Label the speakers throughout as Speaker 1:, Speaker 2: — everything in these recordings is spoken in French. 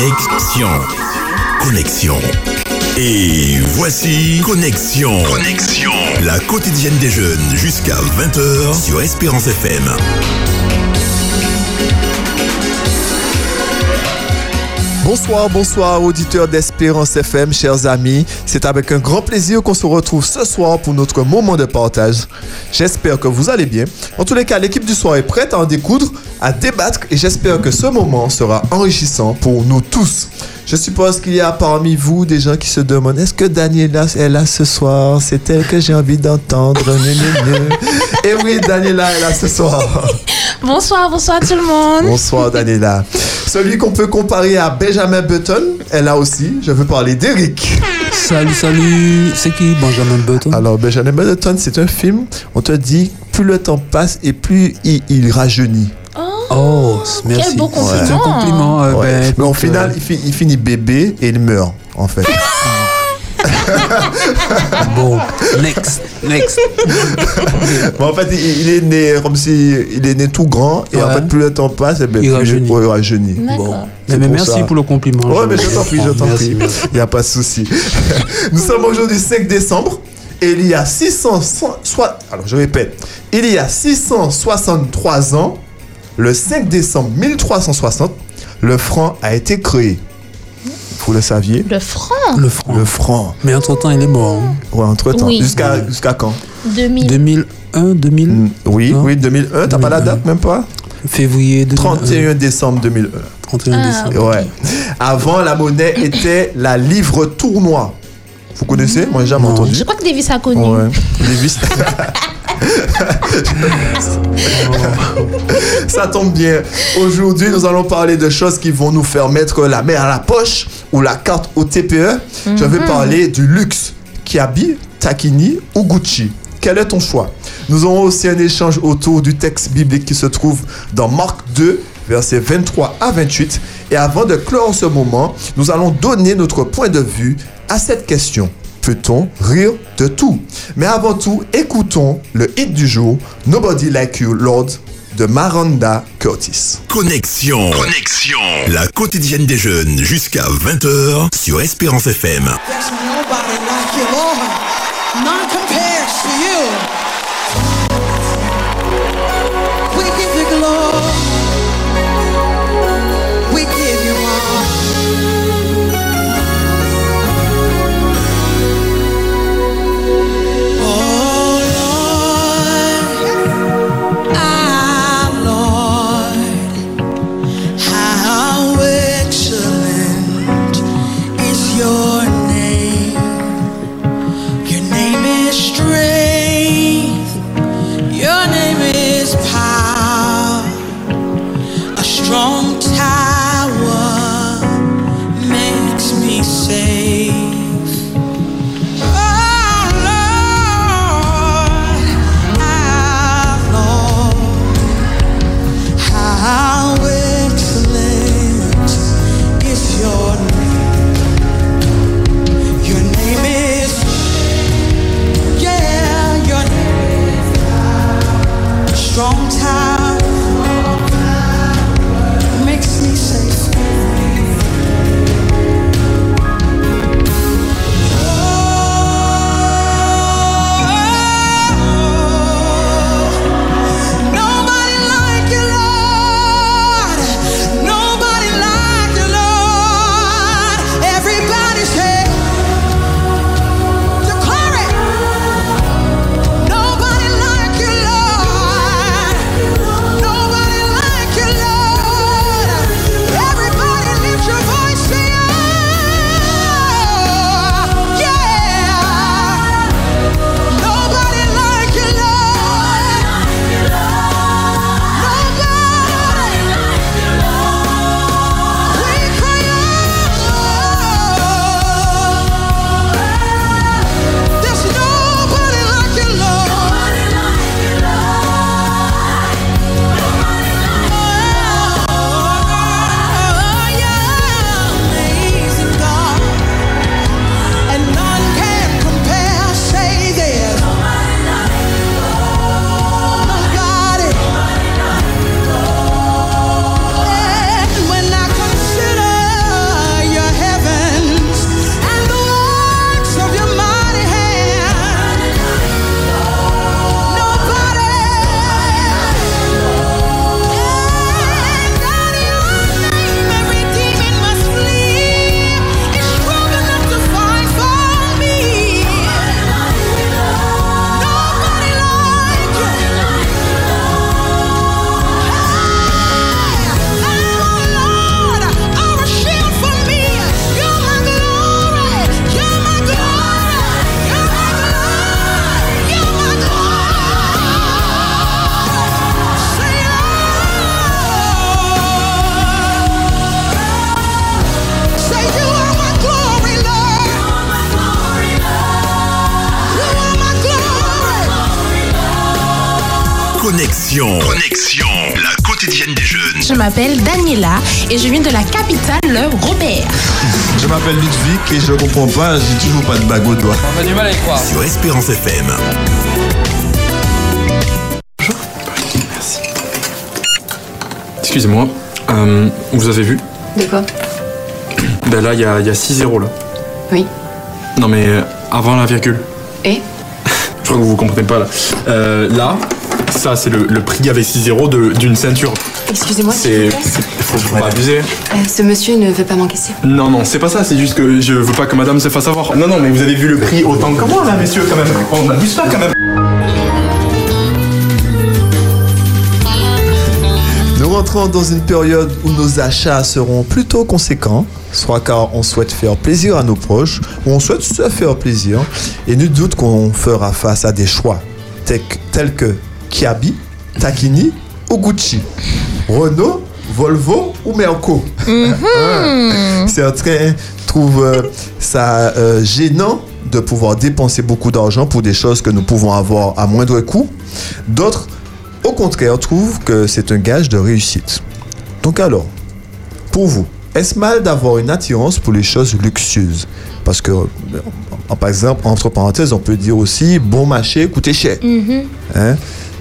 Speaker 1: Connexion. Connexion. Et voici Connexion. Connexion. La quotidienne des jeunes jusqu'à 20h sur Espérance FM.
Speaker 2: Bonsoir, bonsoir auditeurs d'Espérance FM, chers amis. C'est avec un grand plaisir qu'on se retrouve ce soir pour notre moment de partage. J'espère que vous allez bien. En tous les cas, l'équipe du soir est prête à en découdre, à débattre et j'espère que ce moment sera enrichissant pour nous tous. Je suppose qu'il y a parmi vous des gens qui se demandent est-ce que Daniela est là ce soir? C'est elle que j'ai envie d'entendre. Et oui, Daniela est là ce soir.
Speaker 3: Bonsoir, bonsoir tout le monde.
Speaker 2: Bonsoir Daniela. Celui qu'on peut comparer à Benjamin Button est là aussi. Je veux parler d'Eric.
Speaker 4: Salut, salut. C'est qui Benjamin Button?
Speaker 2: Alors Benjamin Button, c'est un film. On te dit plus le temps passe et plus il, il rajeunit.
Speaker 4: Oh, merci.
Speaker 3: Quel beau compliment.
Speaker 4: C'est un compliment. euh,
Speaker 2: Ouais.
Speaker 4: ben,
Speaker 2: Mais au
Speaker 4: écoute,
Speaker 2: final,
Speaker 4: euh,
Speaker 2: il, fi- il finit bébé et il meurt en fait.
Speaker 4: bon, next, next.
Speaker 2: Mais en fait, il, il est né comme si il est né tout grand et en
Speaker 4: Ouais.
Speaker 2: fait, plus le temps passe, et ben,
Speaker 4: Il
Speaker 2: plus
Speaker 4: rajeunit.
Speaker 2: ouais, il rajeunit.
Speaker 4: Bon.
Speaker 3: D'accord.
Speaker 2: C'est
Speaker 4: Mais
Speaker 2: pour
Speaker 4: merci
Speaker 2: ça.
Speaker 4: pour le compliment.
Speaker 2: Ouais, mais je t'en prie, je t'en
Speaker 4: Merci,
Speaker 2: prie.
Speaker 4: merci.
Speaker 2: Il n'y a pas de souci. Nous sommes aujourd'hui 5 décembre et il y a 600, soit, alors je répète, il y a 663 ans, le 5 décembre 1360, le franc a été créé. Vous le saviez?
Speaker 3: Le franc?
Speaker 4: Le franc.
Speaker 2: Le franc.
Speaker 4: Mais entre-temps, il est mort. hein.
Speaker 2: Ouais, entre temps.
Speaker 3: Oui.
Speaker 2: Jusqu'à jusqu'à quand?
Speaker 3: 2000.
Speaker 4: 2001, 2000,
Speaker 2: Mm, Oui,
Speaker 4: Non.
Speaker 2: oui, 2001. T'as pas la
Speaker 4: 2001.
Speaker 2: date, même pas?
Speaker 4: Février 2001.
Speaker 2: 31 décembre 2001.
Speaker 4: 31
Speaker 3: Ah,
Speaker 4: décembre.
Speaker 2: Ouais. Avant, la monnaie était la livre tournoi. Vous connaissez? Moi, j'ai jamais
Speaker 4: Non.
Speaker 2: entendu.
Speaker 3: Je crois que Davis a connu.
Speaker 2: Ouais. Davis. Ça tombe bien. Aujourd'hui, nous allons parler de choses qui vont nous faire mettre la main à la poche ou la carte au TPE. Je vais parler du luxe. Kiabi, Takini ou Gucci. Quel est ton choix? Nous aurons aussi un échange autour du texte biblique qui se trouve dans Marc 2, versets 23 à 28. Et avant de clore ce moment, nous allons donner notre point de vue à cette question. Peut-on rire de tout? Mais avant tout, écoutons le hit du jour, Nobody Like You, Lord, de Maranda Curtis.
Speaker 1: Connexion. Connexion. La quotidienne des jeunes jusqu'à 20h sur Espérance FM.
Speaker 5: There's nobody like you, Lord. None compares to you.
Speaker 3: Et je viens de la capitale, le Robert.
Speaker 2: Je m'appelle Ludovic et je comprends pas, j'ai toujours pas de bague au doigt.
Speaker 6: On a du mal à y croire.
Speaker 1: Sur Espérance FM.
Speaker 7: Excusez-moi, euh, vous avez vu?
Speaker 8: De quoi?
Speaker 7: Ben là, il y a, il y a 6 zéros là.
Speaker 8: Oui.
Speaker 7: Non mais euh, avant la virgule.
Speaker 8: Et?
Speaker 7: Je crois que vous comprenez pas là. Euh, là, ça c'est le, le prix avec 6 zéros de- d'une ceinture.
Speaker 8: Excusez-moi,
Speaker 7: C'est. Faut, faut pas abuser.
Speaker 8: Euh, ce monsieur ne veut pas m'encaisser.
Speaker 7: Non, non, c'est pas ça, c'est juste que je veux pas que madame se fasse avoir. Non, non, mais vous avez vu le prix autant que moi là, messieurs, quand même. On n'abuse pas quand même.
Speaker 2: Nous rentrons dans une période où nos achats seront plutôt conséquents, soit car on souhaite faire plaisir à nos proches, ou on souhaite se faire plaisir, et nul doute qu'on fera face à des choix tels que- tels que Kiabi, Takini ou Gucci, Renault, Volvo ou Merco? Ah. Certains trouvent euh, ça euh, gênant de pouvoir dépenser beaucoup d'argent pour des choses que nous pouvons avoir à moindre coût. D'autres au contraire, trouve que c'est un gage de réussite. Donc alors, pour vous, est-ce mal d'avoir une attirance pour les choses luxueuses? Parce que, euh, par exemple, entre parenthèses, on peut dire aussi bon marché, coûter cher. Hein?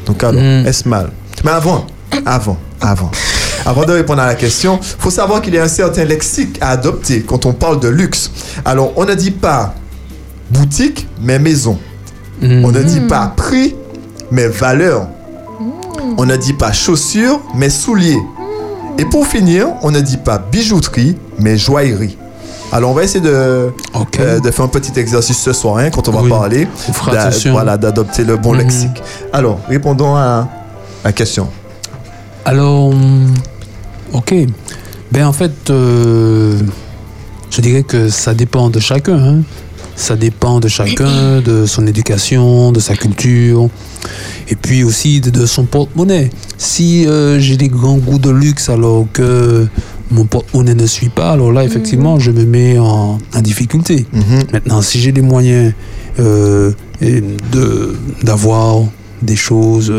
Speaker 2: Donc alors,
Speaker 4: Mm.
Speaker 2: est-ce mal? Mais avant, avant, avant. Avant de répondre à la question, faut savoir qu'il y a un certain lexique à adopter quand on parle de luxe. Alors, on ne dit pas boutique, mais maison.
Speaker 4: Mm.
Speaker 2: On ne dit pas prix, mais valeur. On ne dit pas chaussures, mais souliers. Et pour finir, on ne dit pas bijouterie, mais joaillerie. Alors, on va essayer de, euh, de faire un petit exercice ce soir hein, quand on va
Speaker 4: Oui.
Speaker 2: parler.
Speaker 4: On fera.
Speaker 2: Voilà, d'adopter le bon
Speaker 4: Mhm.
Speaker 2: lexique. Alors, répondons à la question.
Speaker 4: Alors, hum, ok. Ben en fait, euh, je dirais que ça dépend de chacun. hein. Ça dépend de chacun, de son éducation, de sa culture, et puis aussi de, de son porte-monnaie. Si euh, j'ai des grands goûts de luxe alors que mon porte-monnaie ne suit pas, alors là, effectivement, je me mets en, en difficulté.
Speaker 2: Mhm.
Speaker 4: Maintenant, si j'ai les moyens euh, de d'avoir des choses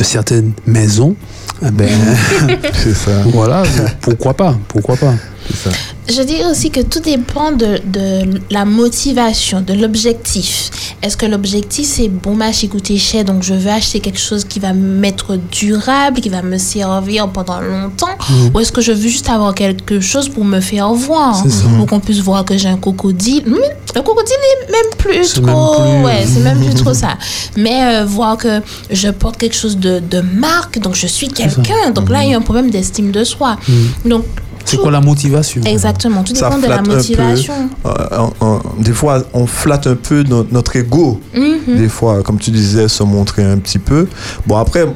Speaker 4: de certaines maisons, eh ben,
Speaker 2: C'est ça.
Speaker 4: voilà, pourquoi pas, pourquoi pas.
Speaker 2: Ça.
Speaker 3: Je dirais aussi que tout dépend de, de la motivation, de l'objectif. Est-ce que l'objectif c'est bon match coûter cher, donc je veux acheter quelque chose qui va m'être durable, qui va me servir pendant longtemps, ou est-ce que je veux juste avoir quelque chose pour me faire voir, pour qu'on puisse voir que j'ai un crocodile? Hmm, le crocodile est même plus trop,
Speaker 4: même plus-
Speaker 3: ouais, c'est même plus trop ça. Mais euh, voir que je porte quelque chose de, de marque, donc je suis quelqu'un, donc là il y a un problème d'estime de soi. Donc
Speaker 4: C'est quoi la motivation
Speaker 3: Exactement, tout dépend de la
Speaker 2: peu.
Speaker 3: motivation.
Speaker 2: Euh, des fois, on flatte un peu no- notre ego.
Speaker 3: Mhm.
Speaker 2: Des fois, comme tu disais, se montrer un petit peu. Bon, après,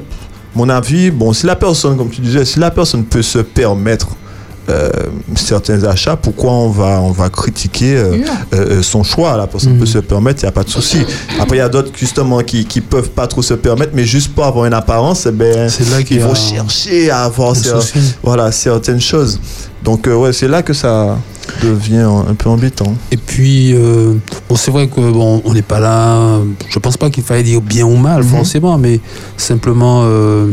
Speaker 2: mon avis, bon, si la personne, comme tu disais, si la personne peut se permettre euh, certains achats, pourquoi on va, on va critiquer euh, euh, son choix La personne peut se permettre, il n'y a pas de souci. Après, il y a d'autres, justement, qui ne peuvent pas trop se permettre, mais juste pour avoir une apparence, eh ben,
Speaker 4: C'est là qu'il
Speaker 2: ils vont chercher à avoir voilà, certaines choses. Donc, euh, ouais, c'est là que ça devient un peu embêtant.
Speaker 4: Et puis, euh, bon, c'est vrai que bon, on n'est pas là. Je pense pas qu'il faille dire bien ou mal,
Speaker 2: Mhm.
Speaker 4: forcément, mais simplement euh,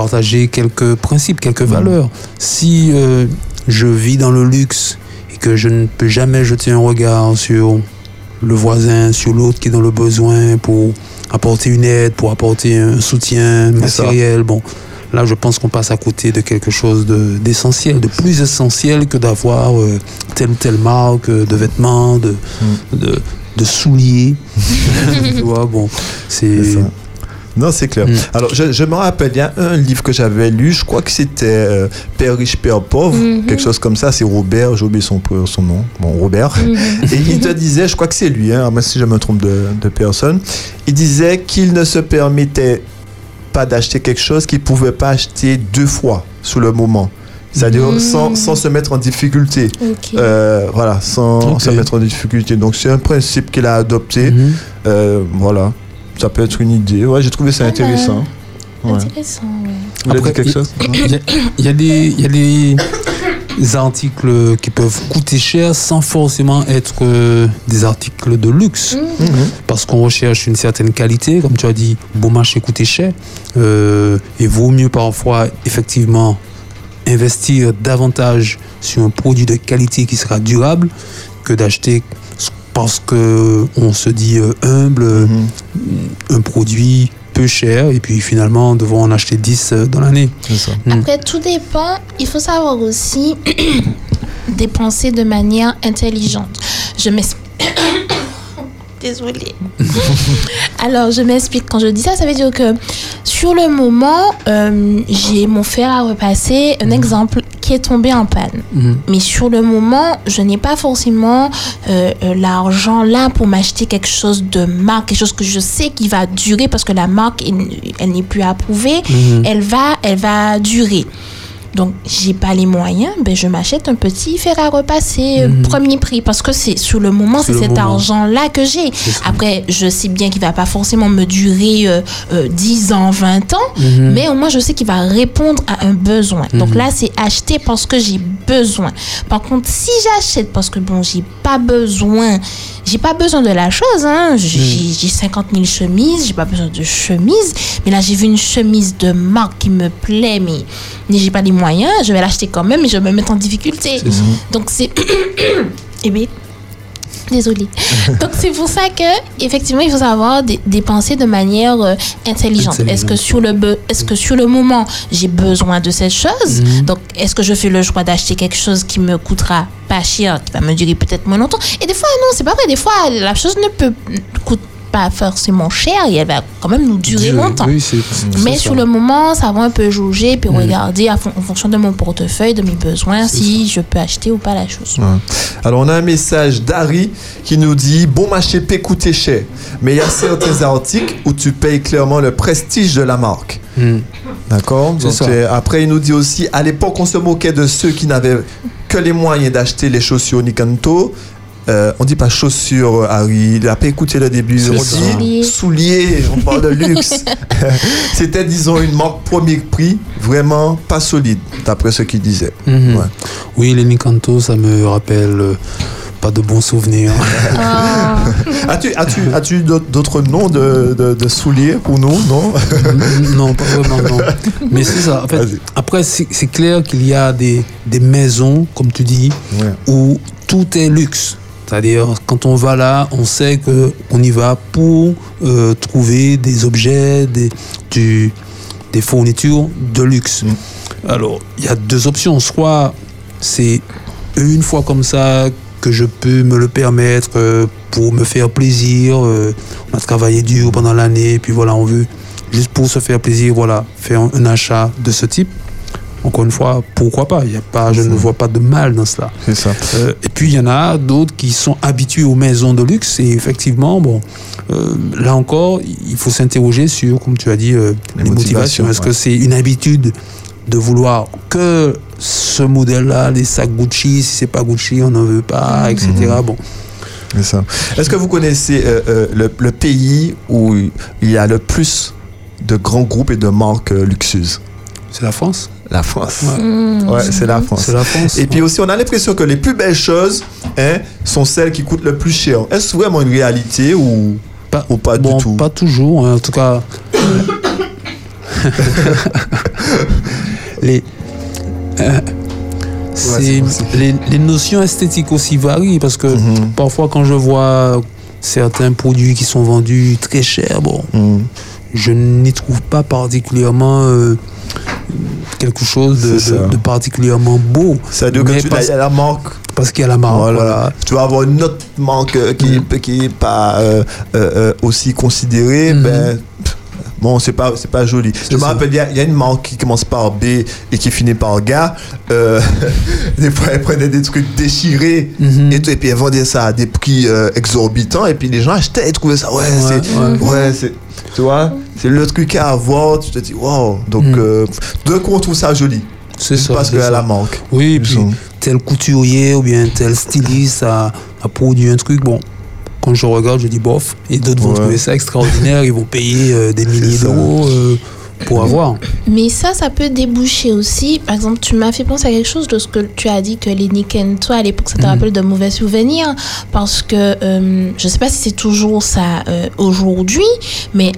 Speaker 4: partager quelques principes, quelques valeurs. Si euh, je vis dans le luxe et que je ne peux jamais jeter un regard sur le voisin, sur l'autre qui est dans le besoin pour apporter une aide, pour apporter un soutien matériel, bon. Là, je pense qu'on passe à côté de quelque chose de- d'essentiel, de, plus essentiel que d'avoir euh, telle ou telle marque de vêtements, de,
Speaker 2: Mm.
Speaker 4: de, de souliers. tu vois, bon, c'est.
Speaker 2: Non, c'est clair.
Speaker 4: Mm.
Speaker 2: Alors, je, je me rappelle, il y a un livre que j'avais lu, je crois que c'était euh, Père riche, Père pauvre,
Speaker 3: Mhm.
Speaker 2: quelque chose comme ça. C'est Robert, j'ai oublié son, son nom. Bon, Robert.
Speaker 3: Mhm.
Speaker 2: Et il te disait, je crois que c'est lui, hein, même si je me trompe de, de personne, il disait qu'il ne se permettait pas d'acheter quelque chose qu'il pouvait pas acheter deux fois sous le moment. C'est-à-dire
Speaker 3: Mhm.
Speaker 2: sans, sans se mettre en difficulté. Euh, voilà, sans se mettre en difficulté. Donc c'est un principe qu'il a adopté.
Speaker 4: Mhm.
Speaker 2: Euh, voilà, ça peut être une idée. Ouais, j'ai trouvé ça intéressant. Ouais.
Speaker 3: Intéressant.
Speaker 2: Vous
Speaker 4: Après,
Speaker 2: quelque chose?
Speaker 4: Il y, a- il y a des. il y a des- articles qui peuvent coûter cher sans forcément être euh, des articles de luxe. Parce qu'on recherche une certaine qualité, comme tu as dit, bon marché coûter cher. Euh, et vaut mieux parfois effectivement investir davantage sur un produit de qualité qui sera durable que d'acheter parce que on se dit euh, humble euh, un produit peu cher et puis finalement devons en acheter 10 euh, dans l'année.
Speaker 2: C'est ça.
Speaker 4: Mm.
Speaker 3: Après, tout dépend. Il faut savoir aussi dépenser de manière intelligente. Je m'explique. Désolée. Alors, je m'explique. Quand je dis ça, ça veut dire que sur le moment, euh, j'ai mon fer à repasser, un exemple qui est tombé en panne.
Speaker 4: Mhm.
Speaker 3: Mais sur le moment, je n'ai pas forcément euh, euh, l'argent là pour m'acheter quelque chose de marque, quelque chose que je sais qui va durer parce que la marque, elle, elle n'est plus approuvée.
Speaker 4: Mhm.
Speaker 3: Elle va, elle va durer. Donc, j'ai pas les moyens, ben je m'achète un petit fer à repasser euh, premier prix parce que c'est sur le moment, c'est cet argent-là que j'ai. Après, je sais bien qu'il va pas forcément me durer euh, euh, 10 ans, 20 ans,
Speaker 4: Mhm.
Speaker 3: mais au moins je sais qu'il va répondre à un besoin. Donc là, c'est acheter parce que j'ai besoin. Par contre, si j'achète parce que bon, j'ai pas besoin, j'ai pas besoin de la chose, hein. J'ai j'ai 50 000 chemises, j'ai pas besoin de chemise, mais là j'ai vu une chemise de marque qui me plaît, mais, mais j'ai pas les moyens, je vais l'acheter quand même, mais je vais me mettre en difficulté. Donc c'est. Eh bien, Désolée. Donc c'est pour ça que effectivement il faut savoir dé- dépenser de manière euh, intelligente. Est-ce que sur le est-ce que sur le moment j'ai besoin de cette chose? Donc est-ce que je fais le choix d'acheter quelque chose qui me coûtera pas cher, qui va me durer peut-être moins longtemps? Et des fois non, c'est pas vrai. Des fois la chose ne peut coûte pas forcément cher et elle va quand même nous durer
Speaker 4: Dieu,
Speaker 3: longtemps.
Speaker 4: Oui,
Speaker 3: Mais sur
Speaker 4: ça.
Speaker 3: le moment, ça va un peu jauger puis regarder à fon- en fonction de mon portefeuille, de mes besoins, si je peux acheter ou pas la chose.
Speaker 2: Ouais. Alors, on a un message d'Harry qui nous dit Bon marché peut coûter cher, mais il y a certains articles où tu payes clairement le prestige de la marque.
Speaker 4: Mm.
Speaker 2: D'accord Donc, euh, Après, il nous dit aussi À l'époque, on se moquait de ceux qui n'avaient que les moyens d'acheter les chaussures Nikanto. Euh, on dit pas chaussures, euh, Harry. Il n'a pas écouté le début. On
Speaker 4: ça.
Speaker 2: dit souliers. On parle de luxe. C'était, disons, une marque premier prix, vraiment pas solide, d'après ce qu'il disait.
Speaker 4: Mhm.
Speaker 2: Ouais.
Speaker 4: Oui, les Nikanto, ça me rappelle euh, pas de bons souvenirs.
Speaker 2: As-tu as-tu, as-tu d'autres noms de, de, de souliers pour nous Non?
Speaker 4: Non, pas vraiment, non. Mais c'est ça. En fait,
Speaker 2: Vas-y.
Speaker 4: après, c'est c'est clair qu'il y a des, des maisons, comme tu dis,
Speaker 2: Ouais.
Speaker 4: où tout est luxe. C'est-à-dire, quand on va là, on sait que on y va pour euh, trouver des objets, des, du- des fournitures de luxe. Alors, il y a deux options. Soit c'est une fois comme ça que je peux me le permettre euh, pour me faire plaisir. euh, on a travaillé dur pendant l'année, puis voilà, on veut juste pour se faire plaisir, voilà, faire un, un achat de ce type. Encore une fois, pourquoi pas? Il y a pas, je ne vois pas de mal dans cela.
Speaker 2: C'est ça.
Speaker 4: Euh, et puis il y en a d'autres qui sont habitués aux maisons de luxe et effectivement, bon, euh, là encore, il faut s'interroger sur, comme tu as dit, euh,
Speaker 2: Les
Speaker 4: les,
Speaker 2: motivations,
Speaker 4: motivations. Est-ce
Speaker 2: ouais.
Speaker 4: que c'est une habitude de vouloir que ce modèle-là, les sacs Gucci, si c'est pas Gucci, on n'en veut pas, etc. Bon,
Speaker 2: C'est ça. Est-ce que vous connaissez le, le pays où il y a le plus de grands groupes et de marques luxueuses?
Speaker 4: C'est la France.
Speaker 2: La France.
Speaker 3: Mmh.
Speaker 2: Ouais, c'est la France.
Speaker 4: C'est la France.
Speaker 2: Et puis aussi, on a l'impression que les plus belles choses hein, sont celles qui coûtent le plus cher. Est-ce vraiment une réalité ou
Speaker 4: pas,
Speaker 2: ou pas du
Speaker 4: bon,
Speaker 2: tout?
Speaker 4: Pas toujours, hein, en tout cas. les, euh, les, les notions esthétiques aussi varient parce que
Speaker 2: Mhm.
Speaker 4: parfois quand je vois certains produits qui sont vendus très cher, bon,
Speaker 2: Hmm.
Speaker 4: je n'y trouve pas particulièrement euh, quelque chose de,
Speaker 2: C'est ça.
Speaker 4: de- de particulièrement beau.
Speaker 2: C'est-à-dire que
Speaker 4: Mais
Speaker 2: tu
Speaker 4: parce,
Speaker 2: il y a la marque.
Speaker 4: parce qu'il y a la marque.
Speaker 2: Voilà.
Speaker 4: voilà.
Speaker 2: Tu vas avoir une autre marque euh, qui
Speaker 4: Mm.
Speaker 2: qui est pas euh, euh, aussi considérée.
Speaker 4: Mhm.
Speaker 2: Ben, pff, bon, c'est pas, c'est pas joli. Je me rappelle, il y, a- il y a une marque qui commence par B et qui finit par G. Euh, des fois, elle prenait des trucs déchirés
Speaker 4: Mhm.
Speaker 2: et, tout, et puis elle vendait ça à des prix euh, exorbitants. Et puis les gens achetaient et trouvaient ça. Ouais, c'est.
Speaker 4: ouais.
Speaker 2: Ouais, c'est. Tu vois, c'est le truc à avoir. Tu te dis, wow. Donc,
Speaker 4: Mhm.
Speaker 2: euh, d'un coup, on trouve ça joli?
Speaker 4: C'est ça.
Speaker 2: Parce qu'elle la marque.
Speaker 4: Oui, puis tel couturier ou bien tel styliste a, a produit un truc, bon, quand je regarde, je dis bof. Et d'autres vont trouver ça extraordinaire, ils vont payer euh, des milliers d'euros. euh, pour avoir.
Speaker 3: Mais ça, ça peut déboucher aussi. Par exemple, tu m'as fait penser à quelque chose de ce que tu as dit que les Nikento, à l'époque, ça te rappelle de mauvais souvenirs. Parce que euh, je sais pas si c'est toujours ça euh, aujourd'hui, mais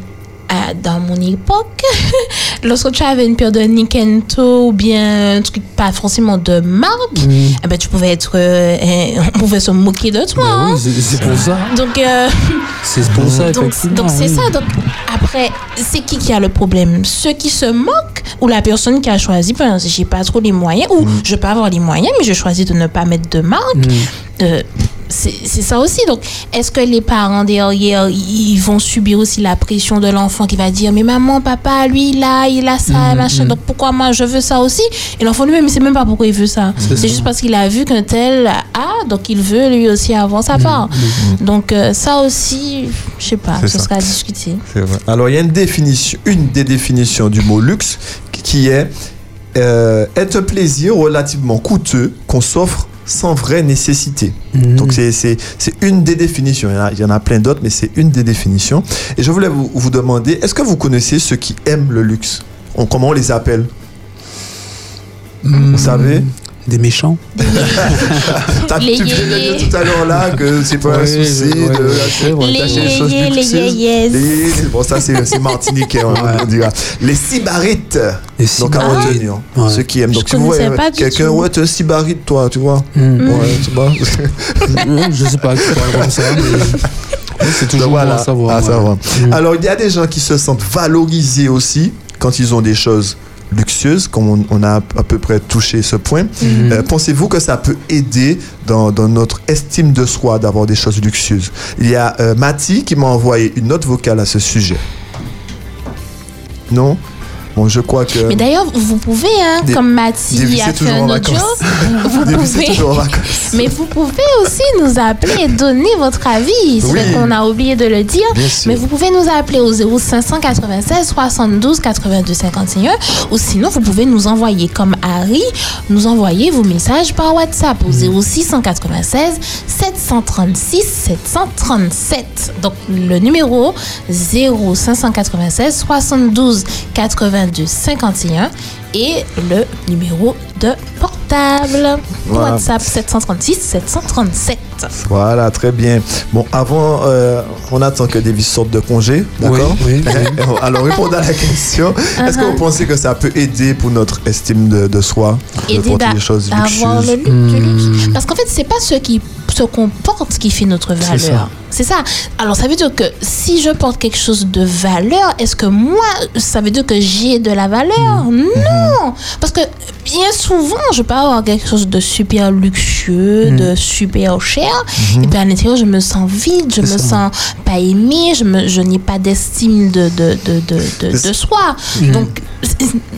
Speaker 3: à- dans mon époque, lorsque tu avais une paire de Nikento ou bien un truc pas forcément de marque, eh ben, tu pouvais être. euh, euh, on pouvait se moquer de toi.
Speaker 4: Ben
Speaker 3: hein.
Speaker 4: oui, c'est c'est pour ça.
Speaker 3: Donc. euh,
Speaker 4: C'est pour ça,
Speaker 3: donc, c'est
Speaker 4: oui.
Speaker 3: ça. Donc après, c'est qui qui a le problème? Ceux qui se moquent ou la personne qui a choisi, ben, j'ai pas trop les moyens ou je peux avoir les moyens, mais je choisis de ne pas mettre de marque. Euh, c'est ça aussi. Donc, est-ce que les parents derrière, ils vont subir aussi la pression de l'enfant qui va dire, mais maman, papa, lui, il a, il a ça, machin, donc pourquoi moi je veux ça aussi? Et l'enfant lui-même, il sait même pas pourquoi il veut ça.
Speaker 4: C'est
Speaker 3: juste parce qu'il a vu qu'un tel a, donc il veut lui aussi avoir sa part. Donc, euh, ça aussi, je sais pas, ce
Speaker 2: ça.
Speaker 3: sera à discuter.
Speaker 2: Vrai. Alors, il y a une définition, une des définitions du mot luxe qui est euh, être un plaisir relativement coûteux qu'on s'offre sans vraie nécessité. Donc, c'est- une des définitions. Il y en a, il y en a plein d'autres, mais c'est une des définitions. Et je voulais vous, vous demander, est-ce que vous connaissez ceux qui aiment le luxe? On- Comment on les appelle?
Speaker 4: Hmm,
Speaker 2: Vous savez?
Speaker 4: Des méchants.
Speaker 2: T'as-
Speaker 3: Les
Speaker 2: Tu viens de
Speaker 3: yéyés.
Speaker 2: dire tout à l'heure là que c'est pas un
Speaker 4: Ouais,
Speaker 2: souci
Speaker 4: ouais,
Speaker 2: de
Speaker 4: ouais, ouais,
Speaker 3: Les
Speaker 2: choses
Speaker 3: yéyés,
Speaker 2: Bon, ça c'est c'est martiniquais, on dira. Les sibarites.
Speaker 4: Les
Speaker 2: Donc à
Speaker 4: sybarites.
Speaker 2: retenir.
Speaker 4: Ouais.
Speaker 2: Ceux qui aiment.
Speaker 3: Je
Speaker 2: Donc voyez
Speaker 3: pas du
Speaker 2: quelqu'un, ouais, t'es un sybarite toi, tu vois.
Speaker 4: Hmm.
Speaker 2: Ouais, tu vois.
Speaker 4: Ouais, je sais pas, tu parles comme ça, Ouais, c'est toujours
Speaker 2: Voilà,
Speaker 4: bon à savoir.
Speaker 2: à
Speaker 4: ouais.
Speaker 2: savoir.
Speaker 4: Mm.
Speaker 2: Alors il y a des gens qui se sentent valorisés aussi quand ils ont des choses luxueuses, comme on, on a à peu près touché ce point.
Speaker 4: Mm-hmm.
Speaker 2: Euh, Pensez-vous que ça peut aider dans, dans notre estime de soi d'avoir des choses luxueuses? Il y a euh, Mati qui m'a envoyé une note vocale à ce sujet. Non? Bon, je crois que...
Speaker 3: Mais d'ailleurs, vous pouvez, hein,
Speaker 2: Des-
Speaker 3: comme Mathie
Speaker 2: Davis
Speaker 3: a fait un audio, vous pouvez, mais vous pouvez aussi nous appeler et donner votre avis. C'est
Speaker 2: Oui.
Speaker 3: qu'on a oublié de le dire. Mais vous pouvez nous appeler au 0596 72 82 51 ou sinon vous pouvez nous envoyer comme Harry, nous envoyer vos messages par WhatsApp au 0696 736 737. Donc le numéro 0596 72 82 51 et le numéro de portable
Speaker 2: Voilà.
Speaker 3: WhatsApp 736 737.
Speaker 2: Voilà, très bien. Bon, avant, euh, on attend que Davis sorte de congé, d'accord
Speaker 4: Oui, oui,
Speaker 2: Alors, répondez à la question. Est-ce que vous pensez que ça peut aider pour notre estime de, de soi de
Speaker 3: aider
Speaker 2: des choses
Speaker 3: d'avoir le luxe, du luxe. Parce qu'en fait, c'est pas ce qui ce qu'on porte qui fait notre
Speaker 4: ça.
Speaker 3: valeur. C'est ça. Alors, ça veut dire que si je porte quelque chose de valeur, est-ce que moi, ça veut dire que j'ai de la valeur? Non. Parce que bien souvent, je peux avoir quelque chose de super luxueux, de super cher, et puis à l'intérieur, je me sens vide, je me
Speaker 4: ça.
Speaker 3: sens pas aimée, je, me, je n'ai pas d'estime de, de, de, de, de,
Speaker 2: C'est-
Speaker 3: de soi. Donc,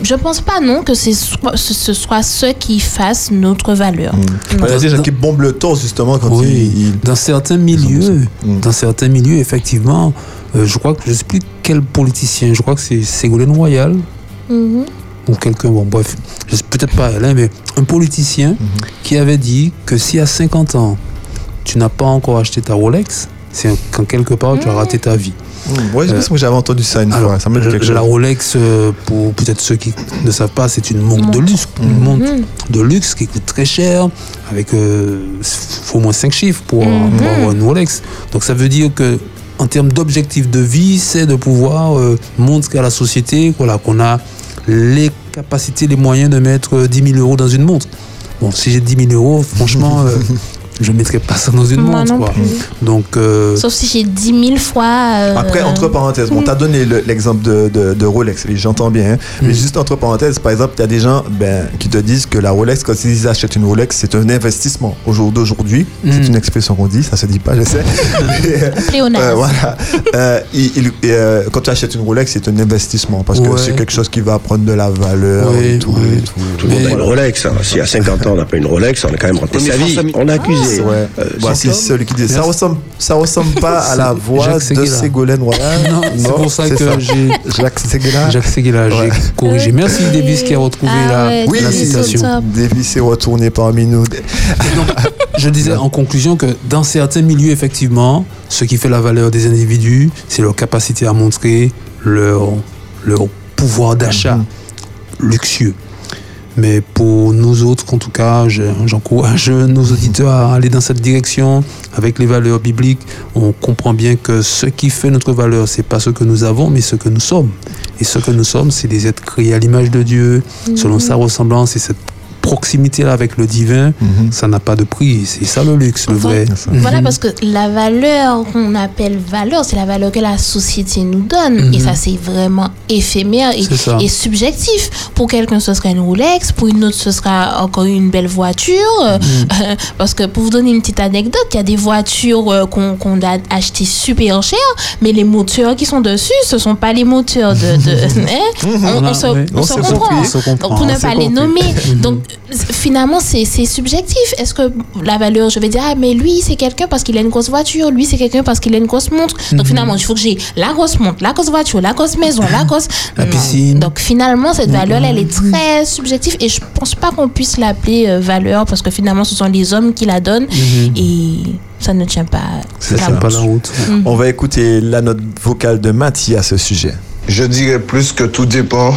Speaker 3: je pense pas, non, que c'est soit- ce, ce soit ce qui fasse notre valeur. Non.
Speaker 2: Il y a des gens qui bombent le torse justement quand
Speaker 4: Oui,
Speaker 2: ils, ils-
Speaker 4: dans certains milieux,
Speaker 2: Mm.
Speaker 4: dans certains milieux, effectivement, euh, je crois que je sais plus quel politicien, je crois que c'est Ségolène Royal
Speaker 3: Mhm.
Speaker 4: Ou quelqu'un, bon bref, je sais peut-être pas elle, hein, mais un politicien qui avait dit que si à 50 ans tu n'as pas encore acheté ta Rolex, c'est qu'en quelque part tu as raté ta vie.
Speaker 2: Ouais, je pense que j'avais entendu ça une fois. Ça me dit quelque
Speaker 4: la
Speaker 2: chose.
Speaker 4: Rolex, euh, pour peut-être ceux qui ne savent pas, c'est une montre de luxe, une montre de luxe qui coûte très cher, avec euh, faut au moins 5 chiffres pour, pour avoir une Rolex. Donc ça veut dire que en termes d'objectif de vie, c'est de pouvoir euh, montrer à la société voilà, qu'on a les capacités, les moyens de mettre euh, 10 000 euros dans une montre. Bon, si j'ai 10 000 euros, franchement, euh, je ne mettrais pas ça dans une
Speaker 3: Moi
Speaker 4: montre. quoi. Donc, euh,
Speaker 3: Sauf si j'ai 10 000 fois. euh,
Speaker 2: Après, entre parenthèses, on t'a donné le- l'exemple de, de, de Rolex, j'entends bien, hein.
Speaker 4: Mm.
Speaker 2: mais juste entre parenthèses, par exemple, il y a des gens ben, qui te disent que la Rolex, quand ils achètent une Rolex, c'est un investissement. Au jour d'aujourd'hui, c'est
Speaker 4: Mm.
Speaker 2: une expression qu'on dit, ça se dit pas, je sais. Mais, euh,
Speaker 3: Pléonasme.
Speaker 2: euh, voilà. Euh, il- il- et, euh, quand tu achètes une Rolex, c'est un investissement parce que c'est quelque chose qui va prendre de la valeur
Speaker 4: Oui,
Speaker 2: et tout.
Speaker 4: oui.
Speaker 2: et tout.
Speaker 6: Tout le monde a une Rolex. hein. Si à 50 ans on n'a pas une Rolex, on a quand même raté sa vie. On a accusé.
Speaker 2: Ouais.
Speaker 6: Euh,
Speaker 2: Bah, c'est celui qui dit. Ça ressemble, ça ressemble pas à la voix
Speaker 4: Jacques
Speaker 2: de
Speaker 4: Séguéla.
Speaker 2: Ségolène Royal.
Speaker 4: Non, c'est pour ça
Speaker 2: c'est
Speaker 4: que j'ai-
Speaker 2: Jacques Séguéla.
Speaker 4: Jacques
Speaker 2: Ouais.
Speaker 4: j'ai corrigé. Merci. Davis qui a retrouvé
Speaker 3: Ah
Speaker 4: la,
Speaker 2: Oui,
Speaker 4: la
Speaker 3: Davis,
Speaker 4: citation.
Speaker 2: Davis est retourné parmi nous.
Speaker 4: Je disais en conclusion que dans certains milieux, effectivement, ce qui fait la valeur des individus, c'est leur capacité à montrer leur, leur pouvoir d'achat luxueux. Mais pour nous autres, en tout cas, je- j'encourage nos auditeurs à aller dans cette direction avec les valeurs bibliques. On comprend bien que ce qui fait notre valeur, c'est pas ce que nous avons, mais ce que nous sommes. Et ce que nous sommes, c'est des êtres créés à l'image de Dieu, selon sa ressemblance et cette proximité-là avec le divin, ça n'a pas de prix. C'est ça le luxe, le vrai.
Speaker 3: Voilà, parce que la valeur qu'on appelle valeur, c'est la valeur que la société nous donne. Et ça, c'est vraiment éphémère et, subjectif. Pour quelqu'un, ce sera une Rolex. Pour une autre, ce sera encore une belle voiture. Euh, parce que pour vous donner une petite anecdote, il y a des voitures euh, qu'on qu'on a achetées super cher, mais les moteurs qui sont dessus, ce sont pas les moteurs de. de- hein? on, on se,
Speaker 4: Oui,
Speaker 3: on
Speaker 2: on
Speaker 3: se
Speaker 2: s'est
Speaker 3: comprend.
Speaker 2: compris,
Speaker 4: on se comprend.
Speaker 3: Donc, pour ne pas les nommer. Donc, finalement, c'est c'est subjectif. Est-ce que la valeur, je vais dire, ah, mais lui, c'est quelqu'un parce qu'il a une grosse voiture, lui, c'est quelqu'un parce qu'il a une grosse montre.
Speaker 4: Mhm.
Speaker 3: Donc, finalement, il faut que j'ai la grosse montre, la grosse voiture, la grosse maison, la grosse.
Speaker 4: La
Speaker 3: Non.
Speaker 4: piscine.
Speaker 3: Donc, finalement, cette valeur-là, elle est très subjective et je pense pas qu'on puisse l'appeler euh, valeur parce que finalement, ce sont les hommes qui la donnent et ça ne tient pas. La
Speaker 2: ça.
Speaker 3: Route.
Speaker 4: pas la route.
Speaker 2: On va écouter la note vocale de Mathieu à ce sujet.
Speaker 9: Je dirais plus que tout dépend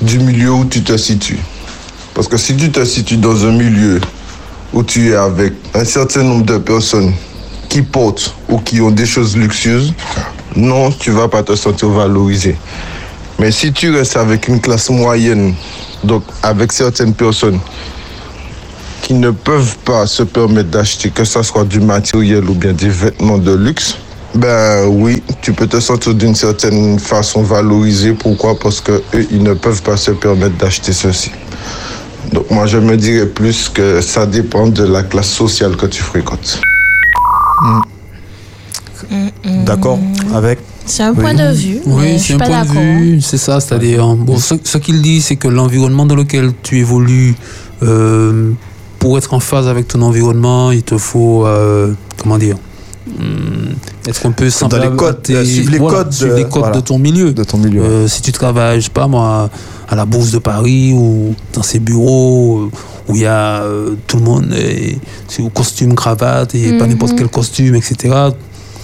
Speaker 9: du milieu où tu te situes. Parce que si tu te situes dans un milieu où tu es avec un certain nombre de personnes qui portent ou qui ont des choses luxueuses, non, tu vas pas te sentir valorisé. Mais si tu restes avec une classe moyenne, donc avec certaines personnes qui ne peuvent pas se permettre d'acheter, que ce soit du matériel ou bien des vêtements de luxe, ben oui, tu peux te sentir d'une certaine façon valorisé. Pourquoi? Parce que eux, ils ne peuvent pas se permettre d'acheter ceci. Donc moi, je me dirais plus que ça dépend de la classe sociale que tu fréquentes.
Speaker 2: D'accord Avec
Speaker 3: C'est un point de vue.
Speaker 4: Oui,
Speaker 3: je
Speaker 4: c'est
Speaker 3: suis
Speaker 4: un
Speaker 3: pas
Speaker 4: point de
Speaker 3: d'accord.
Speaker 4: vue, c'est ça. C'est-à-dire, bon, ce, ce qu'il dit, c'est que l'environnement dans lequel tu évolues, euh, pour être en phase avec ton environnement, il te faut, euh, comment dire, hum, être un peu semblable
Speaker 2: les codes,
Speaker 4: tes-
Speaker 2: euh, suivre les codes
Speaker 4: suivre
Speaker 2: de-
Speaker 4: les codes
Speaker 2: voilà.
Speaker 4: de ton milieu.
Speaker 2: de ton milieu.
Speaker 4: Euh, si tu travailles, je sais pas moi, à la Bourse de Paris ou dans ces bureaux euh, où il y a euh, tout le monde c'est au costume, cravate et pas n'importe quel costume, etc.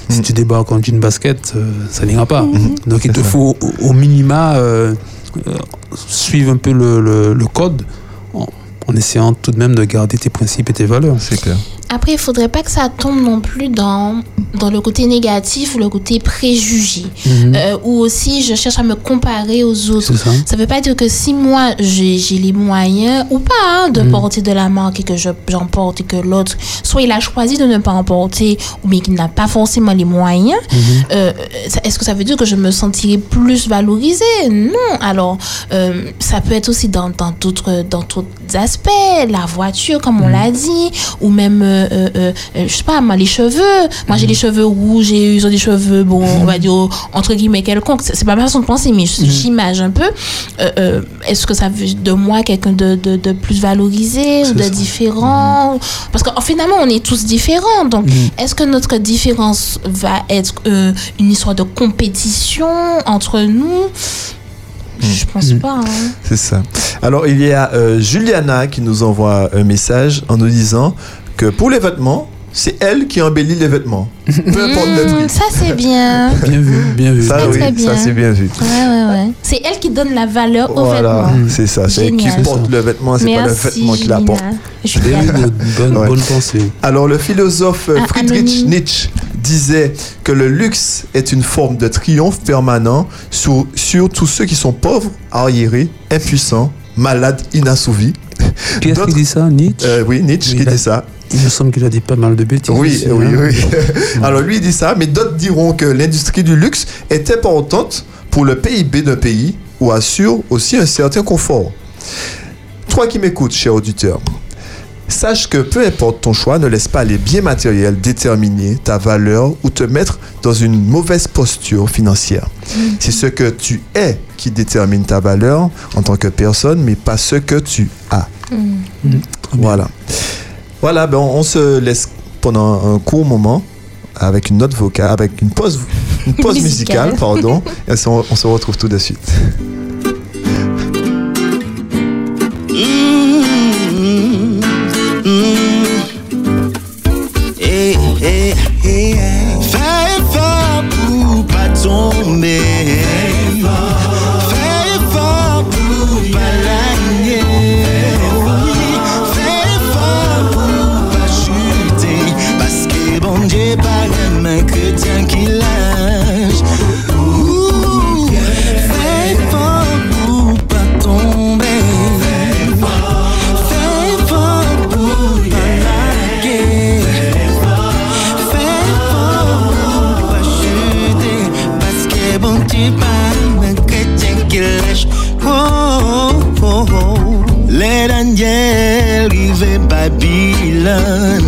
Speaker 4: Si tu débarques en jean basket, euh, ça n'ira pas. Donc il te faut au, au minima euh, euh, suivre un peu le, le- le code en, en essayant tout de même de garder tes principes et tes valeurs.
Speaker 2: C'est clair.
Speaker 3: Après, il faudrait pas que ça tombe non plus dans, dans le côté négatif ou le côté préjugé. Euh, ou aussi, je cherche à me comparer aux autres.
Speaker 4: Ça.
Speaker 3: Ça veut pas dire que si moi, j'ai les moyens, ou pas, hein, de porter de la marque et que je- j'en porte et que l'autre, soit il a choisi de ne pas en porter, ou bien qu'il n'a pas forcément les moyens, euh, ça- est-ce que ça veut dire que je me sentirais plus valorisée? Non. Alors, euh, ça peut être aussi dans d'autres dans d'autres aspects, la voiture, comme on l'a dit, ou même, euh, euh, je sais pas, moi, les cheveux. Moi, j'ai les cheveux rouges et ils ont des cheveux, bon, on va dire, entre guillemets, quelconques. C'est pas ma façon de penser, mais j'image un peu. Euh, euh, Est-ce que ça veut de moi quelqu'un de, de, de plus valorisé ou de différent Parce qu'en finalement, on est tous différents. Donc, est-ce que notre différence va être une histoire de compétition entre nous? Je pense pas. hein.
Speaker 2: C'est ça. Alors, il y a euh, Juliana qui nous envoie un message en nous disant que pour les vêtements, c'est elle qui embellit les vêtements. Peu importe le prix.
Speaker 3: ça, c'est bien.
Speaker 4: Bien vu, bien vu.
Speaker 2: Ça,
Speaker 3: Très,
Speaker 2: oui,
Speaker 3: très bien.
Speaker 2: ça c'est bien vu.
Speaker 3: Ouais, ouais, ouais. C'est elle qui donne la valeur au
Speaker 2: Voilà,
Speaker 3: vêtement.
Speaker 2: c'est ça. C'est elle qui porte le vêtement, c'est pas le vêtement qui
Speaker 3: d'accord.
Speaker 4: good. Bonne,
Speaker 2: Ouais.
Speaker 4: bonne pensée.
Speaker 2: Alors, le philosophe
Speaker 3: Ah,
Speaker 2: Friedrich. Nietzsche disait que le luxe est une forme de triomphe permanent sur, sur tous ceux qui sont pauvres, arriérés, impuissants, malades, inassouvis.
Speaker 4: Qui est-ce qui dit ça? Nietzsche?
Speaker 2: Euh, oui, Nietzsche
Speaker 4: Oui,
Speaker 2: qui
Speaker 4: il a-
Speaker 2: dit ça.
Speaker 4: Il me semble qu'il a dit pas mal de bêtises.
Speaker 2: Oui,
Speaker 4: aussi,
Speaker 2: oui,
Speaker 4: hein.
Speaker 2: oui. Alors lui il dit ça, mais d'autres diront que l'industrie du luxe est importante pour le PIB d'un pays ou assure aussi un certain confort. Toi qui m'écoutes, cher auditeur, sache que peu importe ton choix, ne laisse pas les biens matériels déterminer ta valeur ou te mettre dans une mauvaise posture financière. C'est ce que tu es qui détermine ta valeur en tant que personne, mais pas ce que tu as. Voilà. Voilà, ben on, on se laisse pendant un court moment avec une note vocale, avec une pause, une pause musicale,
Speaker 3: Musicale.
Speaker 2: pardon. Et on, on se retrouve tout de suite.
Speaker 10: 了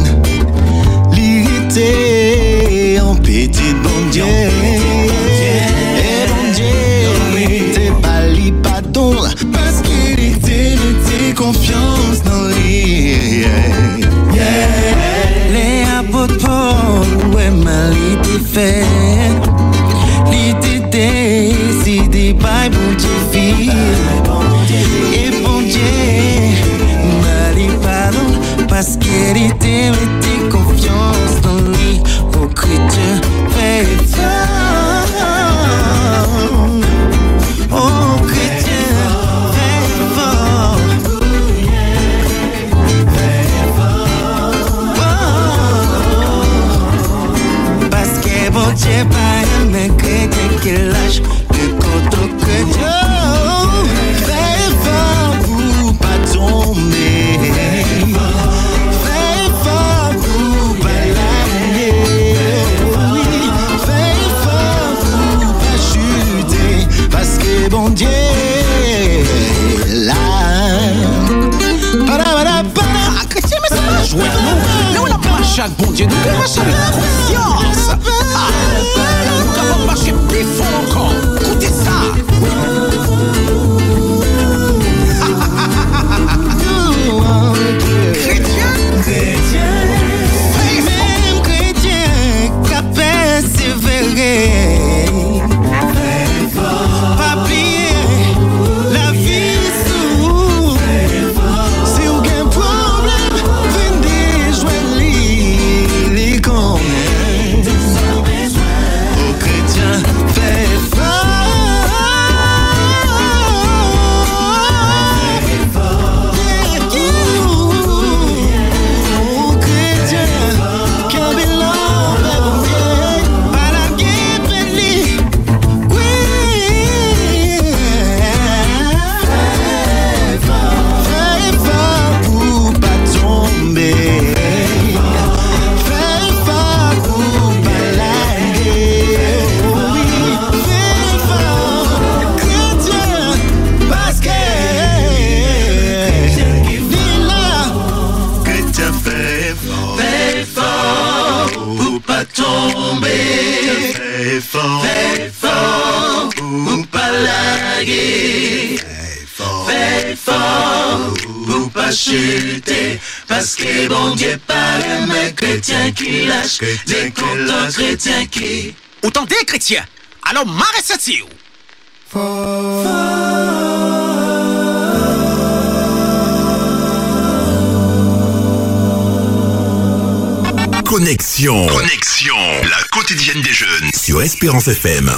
Speaker 1: Connexion. Connexion. La quotidienne des jeunes sur Espérance FM.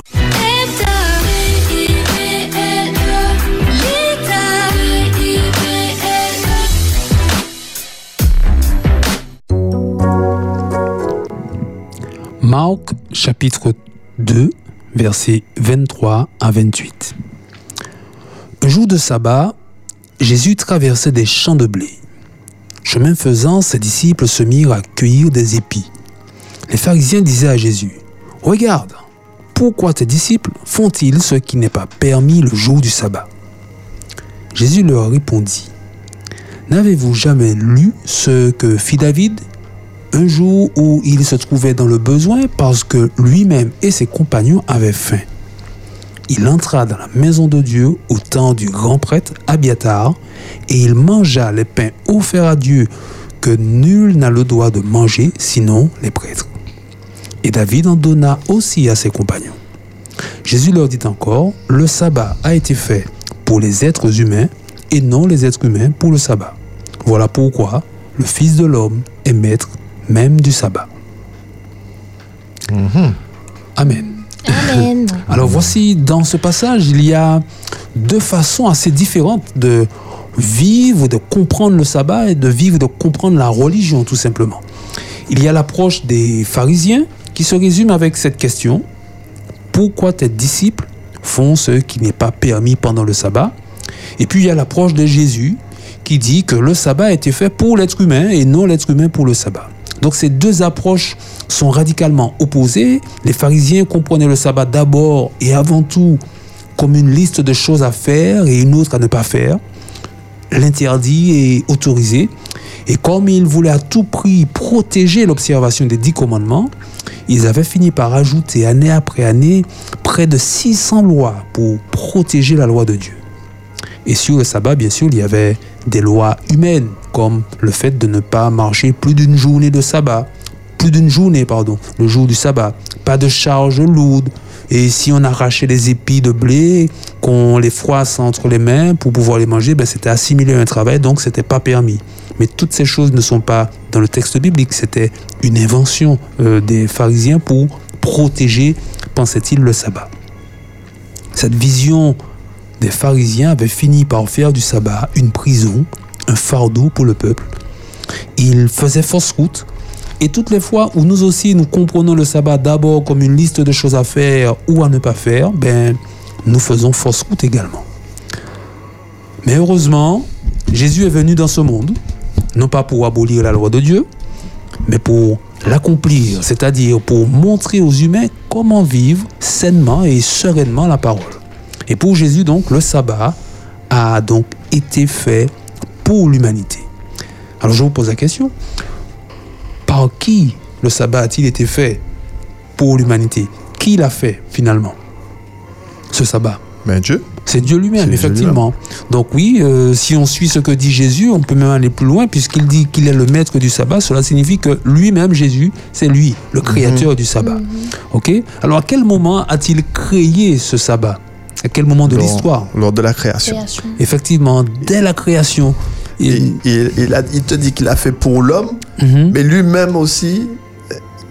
Speaker 4: Marc chapitre 2, versets 23 à 28. Un jour de sabbat, Jésus traversait des champs de blé. Chemin faisant, ses disciples se mirent à cueillir des épis. Les pharisiens disaient à Jésus, Regarde, pourquoi tes disciples font-ils ce qui n'est pas permis le jour du sabbat? Jésus leur répondit, N'avez-vous jamais lu ce que fit David? Un jour où il se trouvait dans le besoin parce que lui-même et ses compagnons avaient faim Il entra dans la maison de Dieu au temps du grand prêtre Abiatar et il mangea les pains offerts à Dieu que nul n'a le droit de manger sinon les prêtres. Et David en donna aussi à ses compagnons. Jésus leur dit encore, le sabbat a été fait pour les êtres humains et non les êtres humains pour le sabbat. Voilà pourquoi le Fils de l'homme est maître même du sabbat. Amen.
Speaker 3: Amen.
Speaker 4: Alors voici, dans ce passage, il y a deux façons assez différentes de vivre, de comprendre le sabbat et de vivre, de comprendre la religion, tout simplement. Il y a l'approche des pharisiens qui se résume avec cette question. Pourquoi tes disciples font ce qui n'est pas permis pendant le sabbat? Et puis il y a l'approche de Jésus qui dit que le sabbat a été fait pour l'être humain et non l'être humain pour le sabbat. Donc ces deux approches sont radicalement opposées. Les pharisiens comprenaient le sabbat d'abord et avant tout comme une liste de choses à faire et une autre à ne pas faire. l'interdit et autorisé. Et comme ils voulaient à tout prix protéger l'observation des dix commandements, ils avaient fini par ajouter année après année près de 600 lois pour protéger la loi de Dieu. Et sur le sabbat, bien sûr, il y avait des lois humaines, comme le fait de ne pas marcher plus d'une journée de sabbat, plus d'une journée, pardon, le jour du sabbat, pas de charge lourde. Et si on arrachait les épis de blé, qu'on les froisse entre les mains pour pouvoir les manger, ben c'était assimilé à un travail, donc c'était pas permis. Mais toutes ces choses ne sont pas dans le texte biblique, c'était une invention euh, des pharisiens pour protéger, pensait-il, le sabbat. Cette vision des pharisiens avait fini par faire du sabbat une prison, un fardeau pour le peuple. Ils faisaient fausse route. Et toutes les fois où nous aussi nous comprenons le sabbat d'abord comme une liste de choses à faire ou à ne pas faire, ben, nous faisons fausse route également. Mais heureusement, Jésus est venu dans ce monde, non pas pour abolir la loi de Dieu, mais pour l'accomplir, c'est-à-dire pour montrer aux humains comment vivre sainement et sereinement la parole. Et pour Jésus, donc, le sabbat a donc été fait pour l'humanité. Alors je vous pose la question, par qui le sabbat a-t-il été fait pour l'humanité? Qui l'a fait finalement Ce sabbat?
Speaker 2: Mais Dieu.
Speaker 4: C'est Dieu lui-même,
Speaker 2: Dieu
Speaker 4: effectivement. Donc oui, euh, si on suit ce que dit Jésus, on peut même aller plus loin, puisqu'il dit qu'il est le maître du sabbat. Cela signifie que lui-même, Jésus, c'est lui, le créateur du sabbat. Ok? Alors à quel moment a-t-il créé ce sabbat? À quel moment de l'histoire
Speaker 2: Lors de la création.
Speaker 3: Création.
Speaker 4: Effectivement, dès la création.
Speaker 2: Il, il- il a- il te dit qu'il a fait pour l'homme,
Speaker 4: Mhm.
Speaker 2: mais lui-même aussi,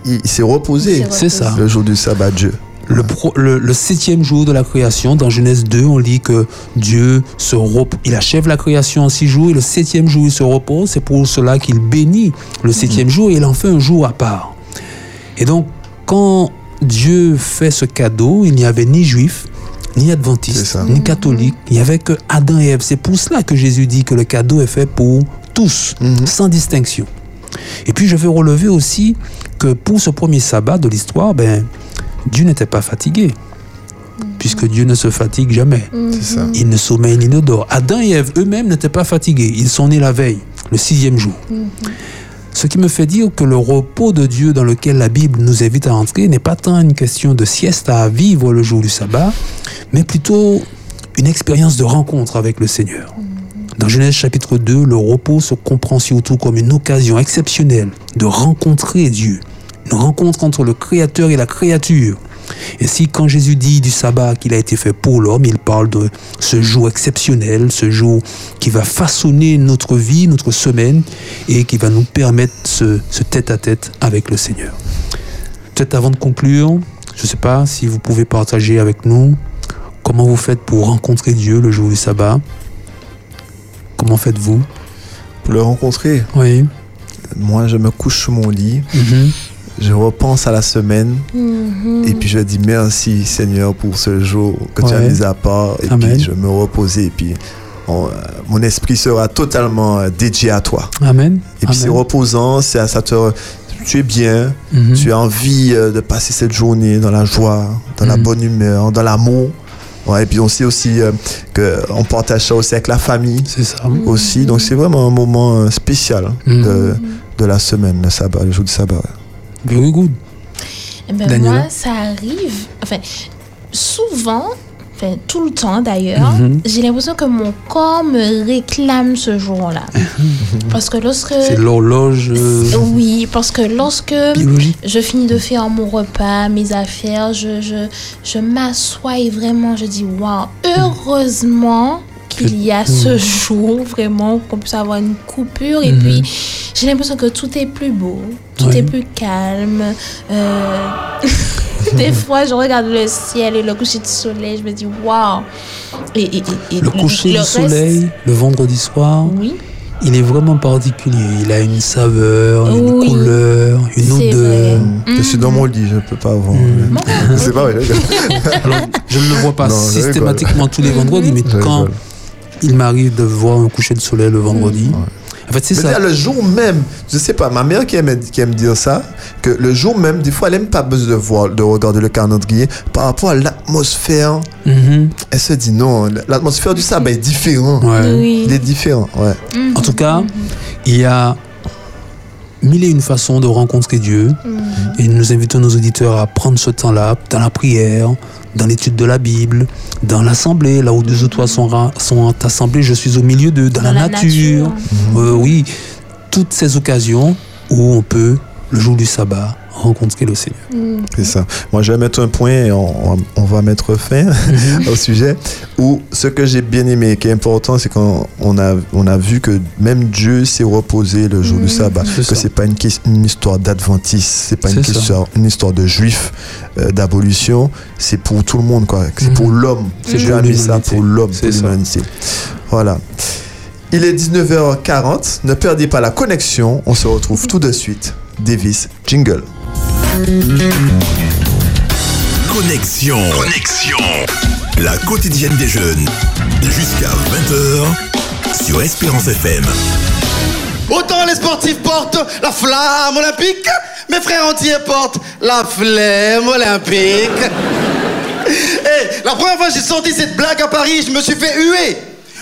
Speaker 2: il, il s'est reposé.
Speaker 4: C'est ça.
Speaker 2: Le jour du sabbat, Dieu.
Speaker 4: Le, pro- le- le septième jour de la création, dans Genèse 2, on lit que Dieu se repose. Il achève la création en six jours et le septième jour, il se repose. C'est pour cela qu'il bénit le septième jour et il en fait un jour à part. Et donc, quand Dieu fait ce cadeau, il n'y avait ni juif, ni adventiste, ni catholique. Il n'y avait que Adam et Ève. C'est pour cela que Jésus dit que le cadeau est fait pour tous, sans distinction. Et puis je veux relever aussi que pour ce premier sabbat de l'histoire, ben, Dieu n'était pas fatigué. Puisque Dieu ne se fatigue jamais.
Speaker 2: Ça.
Speaker 4: Il ne sommeille ni ne dort. Adam et Ève eux-mêmes n'étaient pas fatigués. Ils sont nés la veille, le sixième jour. Ce qui me fait dire que le repos de Dieu dans lequel la Bible nous invite à entrer n'est pas tant une question de sieste à vivre le jour du sabbat, mais plutôt une expérience de rencontre avec le Seigneur. Dans Genèse chapitre 2, le repos se comprend surtout comme une occasion exceptionnelle de rencontrer Dieu. Une rencontre entre le Créateur et la créature. Et si quand Jésus dit du sabbat qu'il a été fait pour l'homme, il parle de ce jour exceptionnel, ce jour qui va façonner notre vie, notre semaine, et qui va nous permettre ce, ce tête-à-tête avec le Seigneur. Peut-être avant de conclure, je ne sais pas si vous pouvez partager avec nous comment vous faites pour rencontrer Dieu le jour du sabbat. Comment faites-vous?
Speaker 2: Pour le rencontrer,
Speaker 4: Oui.
Speaker 2: moi, je me couche sur mon lit,
Speaker 4: Mhm.
Speaker 2: Je repense à la semaine,
Speaker 3: Mhm.
Speaker 2: et puis je dis merci Seigneur pour ce jour que tu as mis à part, et
Speaker 4: Amen.
Speaker 2: puis je me repose, et puis on- euh, mon esprit sera totalement euh, dédié à toi.
Speaker 4: Amen.
Speaker 2: Et puis c'est reposant, c'est ça te, tu es bien,
Speaker 4: Mhm.
Speaker 2: tu as envie euh, de passer cette journée dans la joie, dans la
Speaker 4: Mhm.
Speaker 2: bonne humeur, dans l'amour. Ouais, et puis on sait aussi euh, qu'on partage ça aussi avec la famille.
Speaker 4: C'est ça.
Speaker 2: Aussi, donc c'est vraiment un moment spécial de, de la semaine, le sabbat, le jour du sabbat.
Speaker 4: Very good.
Speaker 3: Eh ben, moi, ça arrive, enfin, souvent, enfin, tout le temps d'ailleurs,
Speaker 4: Mhm.
Speaker 3: j'ai l'impression que mon corps me réclame ce jour-là. Parce que lorsque.
Speaker 4: C'est l'horloge euh,
Speaker 3: Oui, parce que lorsque
Speaker 4: biologique.
Speaker 3: je finis de faire mon repas, mes affaires, je, je, je m'assois et vraiment je dis waouh, heureusement qu'il y a ce jour, vraiment, qu'on puisse avoir une coupure. Et
Speaker 4: Mhm.
Speaker 3: puis, j'ai l'impression que tout est plus beau, tout
Speaker 4: Ouais.
Speaker 3: est plus calme. Euh, Des fois, je regarde le ciel et le coucher du soleil, je me dis waouh. Et, et- et- et
Speaker 4: Le coucher
Speaker 3: le
Speaker 4: du
Speaker 3: reste-
Speaker 4: soleil, le vendredi soir,
Speaker 3: Oui.
Speaker 4: il est vraiment particulier. Il a une saveur, une
Speaker 3: Oui.
Speaker 4: couleur, une odeur.
Speaker 3: vrai.
Speaker 2: Je suis dans mon lit, je peux pas voir.
Speaker 4: Mhm.
Speaker 2: c'est pas vrai.
Speaker 4: Alors, je ne le vois pas
Speaker 2: Non,
Speaker 4: systématiquement tous les vendredis, mais quand
Speaker 2: rigole.
Speaker 4: Il m'arrive de voir un coucher de soleil le vendredi, En fait, c'est ça.
Speaker 2: dire, le jour même, je sais pas, ma mère qui aime, qui aime dire ça, que le jour même, des fois, elle aime pas besoin de voir, de regarder le calendrier par rapport à l'atmosphère.
Speaker 4: Mhm.
Speaker 2: Elle se dit non, l'atmosphère du sabbat est différent.
Speaker 4: Ouais.
Speaker 3: Oui.
Speaker 2: Il est différent, ouais.
Speaker 4: En tout cas, il y a mille et une façons de rencontrer Dieu. Et nous invitons nos auditeurs à prendre ce temps-là dans la prière, dans l'étude de la Bible, dans l'assemblée, là où deux ou trois sont, sont assemblés, je suis au milieu d'eux, dans, la,
Speaker 3: la
Speaker 4: nature. Euh, oui, toutes ces occasions où on peut, le jour du sabbat, rencontrer le Seigneur.
Speaker 2: C'est ça. Moi, je vais mettre un point et on, on va mettre fin au sujet. Où ce que j'ai bien aimé, qui est important, c'est qu'on on a, on a vu que même Dieu s'est reposé le jour du sabbat.
Speaker 4: C'est
Speaker 2: Que
Speaker 4: ça.
Speaker 2: c'est pas une, histoire d'adventiste, c'est pas une histoire, une histoire de juifs, euh, d'abolition. C'est pour tout le monde, quoi. C'est pour l'homme.
Speaker 4: C'est
Speaker 2: Dieu a mis ça pour l'homme,
Speaker 4: C'est
Speaker 2: pour
Speaker 4: ça.
Speaker 2: l'humanité. Voilà. Il est 19h40. Ne perdez pas la connexion. On se retrouve tout de suite. Davis, jingle.
Speaker 1: Connexion. Connexion. La quotidienne des jeunes. Jusqu'à 20h sur Espérance FM.
Speaker 11: Autant les sportifs portent la flamme olympique, mes frères entiers portent la flemme olympique. Eh, la première fois que j'ai sorti cette blague à Paris, je me suis fait huer.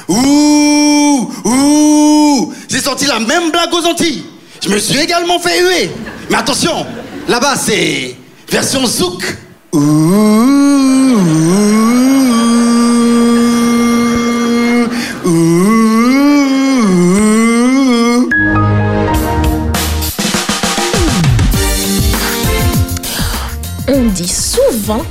Speaker 11: Ouh, ouh, j'ai sorti la même blague aux Antilles. Je me suis également fait huer. Mais attention, là-bas c'est version zouk.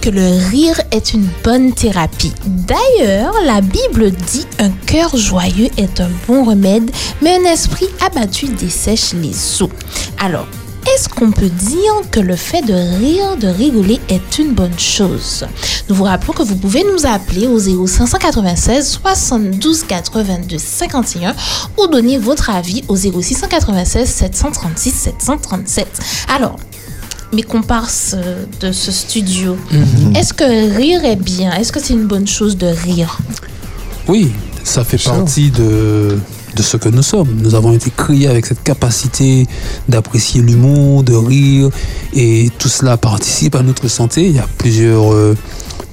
Speaker 3: Que le rire est une bonne thérapie. D'ailleurs, la Bible dit un cœur joyeux est un bon remède, mais un esprit abattu dessèche les os. Alors, est-ce qu'on peut dire que le fait de rire, de rigoler est une bonne chose? Nous vous rappelons que vous pouvez nous appeler au 0596 72 82 51 ou donner votre avis au 0696 736 737. Alors, mes comparses euh, de ce studio,
Speaker 4: Mhm.
Speaker 3: est-ce que rire est bien? Est-ce que c'est une bonne chose de rire?
Speaker 4: Oui, ça fait partie de, de ce que nous sommes. Nous avons été créés avec cette capacité d'apprécier l'humour, de rire, et tout cela participe à notre santé. Il y a plusieurs, euh,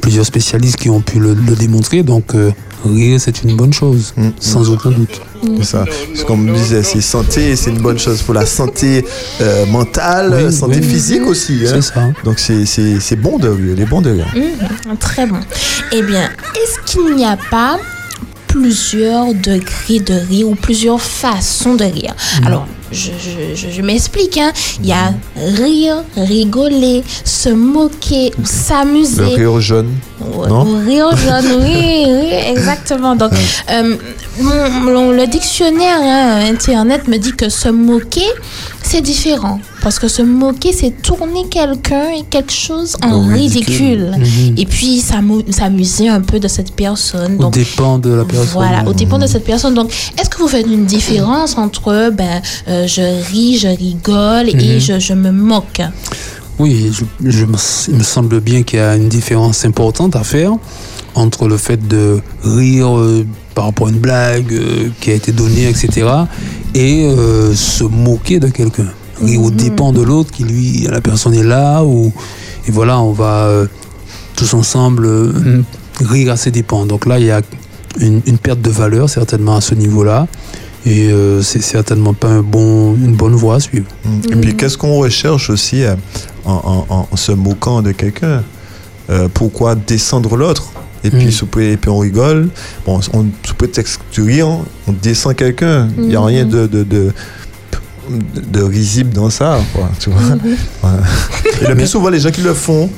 Speaker 4: plusieurs spécialistes qui ont pu le, le démontrer, donc euh, rire, c'est une bonne chose, sans aucun doute.
Speaker 2: C'est ça. C'est comme on disait, c'est santé, c'est une bonne chose pour la santé euh, mentale,
Speaker 4: Oui,
Speaker 2: santé
Speaker 4: oui.
Speaker 2: physique aussi. hein.
Speaker 4: C'est ça.
Speaker 2: Donc c'est- c'est c'est bon de rire, il est bon de rire.
Speaker 3: Mhm, Très bon. Eh bien, est-ce qu'il n'y a pas plusieurs degrés de rire ou plusieurs façons de rire? Alors, je, je- je- je m'explique. hein. Il y a rire, rigoler, se moquer ou
Speaker 2: Le
Speaker 3: s'amuser.
Speaker 2: rire jaune. Non?
Speaker 3: rire jaune, oui, oui, exactement. Donc, euh, mon- mon- le dictionnaire hein, Internet me dit que se moquer, c'est différent. Parce que se moquer, c'est tourner quelqu'un et quelque chose en ridicule.
Speaker 4: Mhm.
Speaker 3: Et puis, s'amu- s'amuser un peu de cette personne.
Speaker 4: Au dépend de la personne.
Speaker 3: voilà, au dépend de cette personne. Donc, est-ce que vous faites une différence entre ben, euh, je ris, je rigole et
Speaker 4: Mhm.
Speaker 3: je, je me moque?
Speaker 4: Oui, je, je me- il me semble bien qu'il y a une différence importante à faire entre le fait de rire euh, par rapport à une blague euh, qui a été donnée, etc., et euh, se moquer de quelqu'un. Rire au dépend de l'autre, qui lui, la personne est là, ou, et voilà, on va euh, tous ensemble euh, rire à ses dépens. Donc là, il y a une, une perte de valeur certainement à ce niveau-là, et euh, c'est certainement pas un bon, une bonne voie à suivre.
Speaker 2: Et puis qu'est-ce qu'on recherche aussi euh, en, en- en se moquant de quelqu'un Euh, Pourquoi descendre l'autre? Et puis, et on rigole. Bon, on, sous prétexte du rire, on descend quelqu'un. Il n'y a rien de, de, de, de risible dans ça. Quoi, tu vois Voilà. Et le plus souvent, les gens qui le font,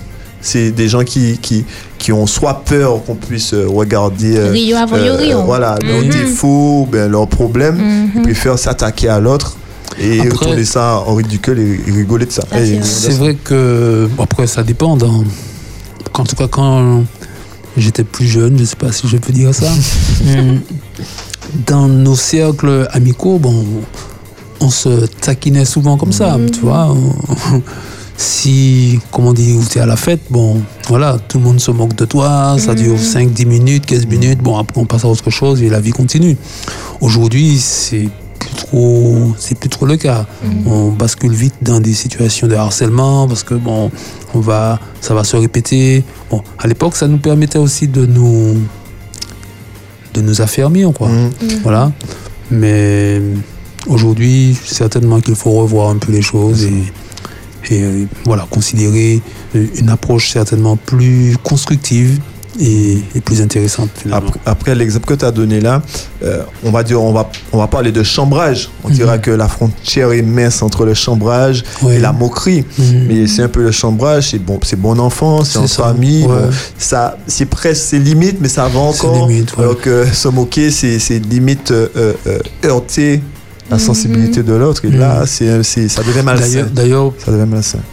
Speaker 2: c'est des gens qui, qui, qui ont soit peur qu'on puisse euh, regarder euh,
Speaker 3: Rio avant yo rio.
Speaker 2: voilà, leurs
Speaker 3: Mhm.
Speaker 2: défauts, ben, leurs problèmes.
Speaker 3: Mhm.
Speaker 2: Ils préfèrent s'attaquer à l'autre et
Speaker 4: Après-
Speaker 2: retourner ça en ridicule et, et rigoler de ça. Et-
Speaker 4: C'est vrai que, après, ça dépend. Dans, en tout cas, quand j'étais plus jeune, je sais pas si je peux dire ça, dans nos cercles amicaux, bon, on se taquinait souvent comme ça, tu vois. on- si, comment dire, vous êtes à la fête, bon, voilà, tout le monde se moque de toi, ça dure 5, 10 minutes, 15 minutes, bon, après on passe à autre chose et la vie continue. Aujourd'hui, c'est trop, c'est plus trop le cas. On bascule vite dans des situations de harcèlement parce que bon, on va, ça va se répéter. Bon, à l'époque, ça nous permettait aussi de nous, de nous affermir, quoi. Voilà. Mais aujourd'hui, certainement qu'il faut revoir un peu les choses et, et, euh, voilà, considérer euh, une approche certainement plus constructive et, et plus intéressante finalement.
Speaker 2: Après, après l'exemple que tu as donné là, euh, on va dire, on va, on va parler de chambrage. On dira
Speaker 4: Mhm.
Speaker 2: que la frontière est mince entre le chambrage et la moquerie. Mais c'est un peu le chambrage, c'est bon, c'est bon enfant, c'est en
Speaker 4: ça,
Speaker 2: famille.
Speaker 4: ouais.
Speaker 2: bon, ça, c'est presque, c'est limite, mais ça va encore.
Speaker 4: limite, ouais.
Speaker 2: Alors que se moquer, c'est, c'est limite euh, euh, heurter la sensibilité de l'autre. Et là, c'est, c'est, ça devient malsain.
Speaker 4: D'ailleurs-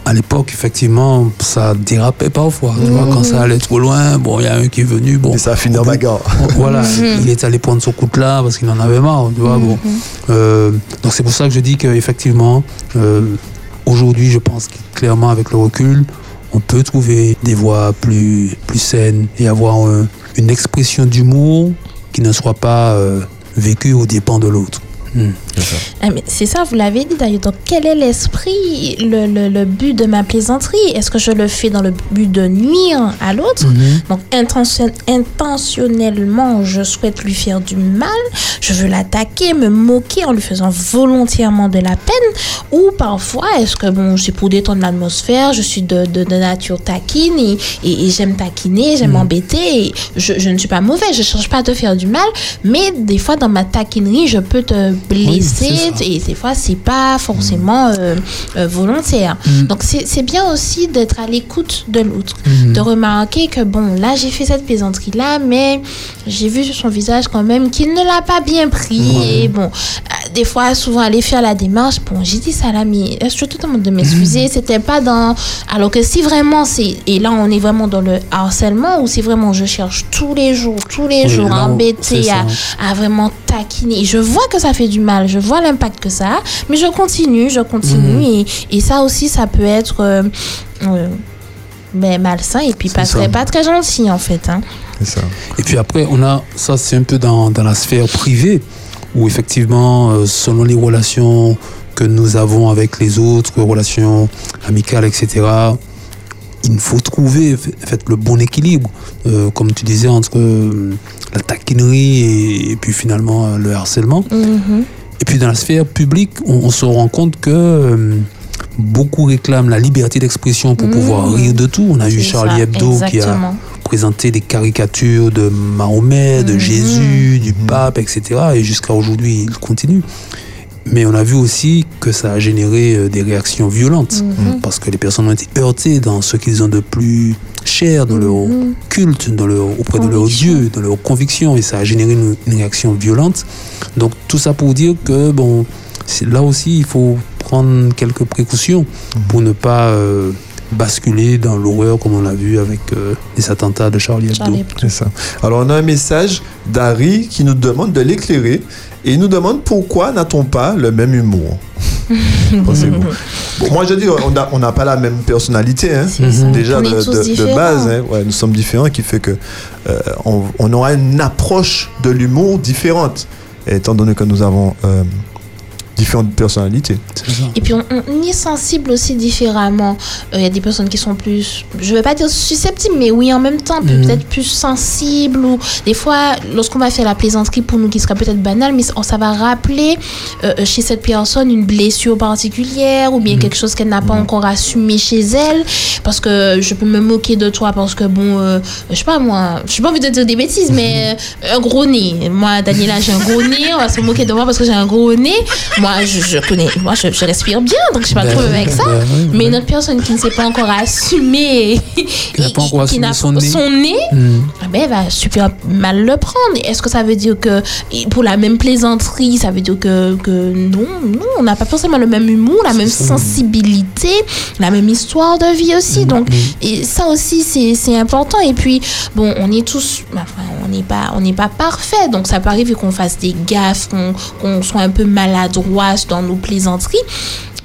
Speaker 4: à l'époque, effectivement, ça dérapait parfois. Tu vois, quand ça allait trop loin, bon, il y a un qui est venu, bon.
Speaker 2: Et ça a fini en bagarre.
Speaker 4: Voilà,
Speaker 2: Mhm.
Speaker 4: il est allé prendre son coup de là parce qu'il en avait marre, tu vois. Bon. Euh, donc c'est pour ça que je dis qu'effectivement, euh, aujourd'hui, je pense que clairement, avec le recul, on peut trouver des voies plus, plus saines et avoir un- une expression d'humour qui ne soit pas euh, vécue aux dépens de l'autre. Hmm.
Speaker 3: Ah, mais c'est ça, vous l'avez dit d'ailleurs. Donc, quel est l'esprit, le, le- le but de ma plaisanterie? Est-ce que je le fais dans le but de nuire à l'autre?
Speaker 4: Mhm.
Speaker 3: Donc, intention- intentionnellement, je souhaite lui faire du mal. Je veux l'attaquer, me moquer en lui faisant volontairement de la peine. Ou parfois, est-ce que, bon, c'est pour détendre l'atmosphère, je suis de, de- de nature taquine et, et- et j'aime taquiner, j'aime embêter. Et je, je ne suis pas mauvais, je ne cherche pas à te faire du mal. Mais des fois, dans ma taquinerie, je peux te blesser. Et des fois, c'est pas forcément euh, euh, volontaire.
Speaker 4: Mm.
Speaker 3: Donc, c'est bien aussi d'être à l'écoute de l'autre.
Speaker 4: Mhm.
Speaker 3: De remarquer que, bon, là, j'ai fait cette plaisanterie-là, mais j'ai vu sur son visage quand même qu'il ne l'a pas bien pris. Et bon, euh, des fois, souvent, aller faire la démarche, bon, j'ai dit ça là, mais je te demande de m'excuser. C'était pas dans. Alors que si vraiment c'est. Et là, on est vraiment dans le harcèlement, ou si vraiment je cherche tous les jours, tous les
Speaker 4: Oui,
Speaker 3: jours,
Speaker 4: là,
Speaker 3: à à, à vraiment taquiner. Je vois que ça fait du mal, je vois l'impact que ça a, mais je continue, je continue.
Speaker 4: Mhm.
Speaker 3: Et, et ça aussi, ça peut être. euh, euh, ben, malsain et puis pas
Speaker 4: ça.
Speaker 3: très, pas très gentil en fait. Hein.
Speaker 4: Et puis après, on a ça, c'est un peu dans, dans la sphère privée, où effectivement, euh, selon les relations que nous avons avec les autres, relations amicales, etc., il faut trouver en fait, le bon équilibre, euh, comme tu disais, entre euh, la taquinerie et, et puis finalement euh, le harcèlement. Et puis dans la sphère publique, on, on se rend compte que euh, beaucoup réclament la liberté d'expression pour pouvoir rire de tout. On a eu Charlie
Speaker 3: ça,
Speaker 4: Hebdo qui a présenté des caricatures de Mahomet, de Jésus, du pape, etc. Et jusqu'à aujourd'hui, il continue. Mais on a vu aussi que ça a généré euh, des réactions violentes,
Speaker 3: Mhm.
Speaker 4: parce que les personnes ont été heurtées dans ce qu'ils ont de plus cher, dans leur culte, dans leur, auprès de leur Dieu, dans leurs convictions, et ça a généré une, une réaction violente. Donc tout ça pour dire que, bon, là aussi, il faut prendre quelques précautions pour ne pas euh, basculer dans l'horreur comme on l'a vu avec euh, les attentats de Charlie Hebdo.
Speaker 2: C'est ça. Alors, on a un message d'Harry qui nous demande de l'éclairer et il nous demande pourquoi n'a-t-on pas le même humour Pensez-vous Bon, moi, je dis, on n'a on n'a pas la même personnalité. hein. Déjà, de, base, hein. Ouais, nous sommes différents, qui fait que euh, on, on aura une approche de l'humour différente, étant donné que nous avons euh, différentes personnalités.
Speaker 3: Et puis on, on y est sensible aussi différemment. Euh, Il y a des personnes qui sont plus, je vais pas dire susceptibles, mais oui en même temps,
Speaker 4: Mhm.
Speaker 3: peut-être plus sensibles. Ou des fois, lorsqu'on va faire la plaisanterie pour nous qui sera peut-être banale, mais ça va rappeler euh, chez cette personne une blessure particulière ou bien
Speaker 4: Mhm.
Speaker 3: quelque chose qu'elle n'a pas encore assumé chez elle. Parce que je peux me moquer de toi parce que bon, euh, je sais pas moi, je n'ai pas envie de dire des bêtises, mais euh, un gros nez. Moi, Daniela, j'ai un gros nez. On va se moquer de moi parce que j'ai un gros nez. Moi, je, je connais, moi, je, je respire bien, donc je suis pas
Speaker 4: Ben
Speaker 3: trop
Speaker 4: oui,
Speaker 3: avec ça.
Speaker 4: ben oui,
Speaker 3: mais une autre personne qui ne s'est pas encore assumée,
Speaker 4: Qui n'a pas encore
Speaker 3: qui
Speaker 4: assumé
Speaker 3: n'a
Speaker 4: son nez.
Speaker 3: son nez,
Speaker 4: Mhm.
Speaker 3: ah ben, elle va super mal le prendre. Est-ce que ça veut dire que pour la même plaisanterie, ça veut dire que, que non, non, on n'a pas forcément le même humour, la même sensibilité, la même histoire de vie aussi. Donc, et ça aussi, c'est c'est important. Et puis, bon, on est tous, enfin, on n'est pas, on n'est pas parfait. Donc ça peut arriver qu'on fasse des gaffes, qu'on soit un peu maladroit dans nos plaisanteries.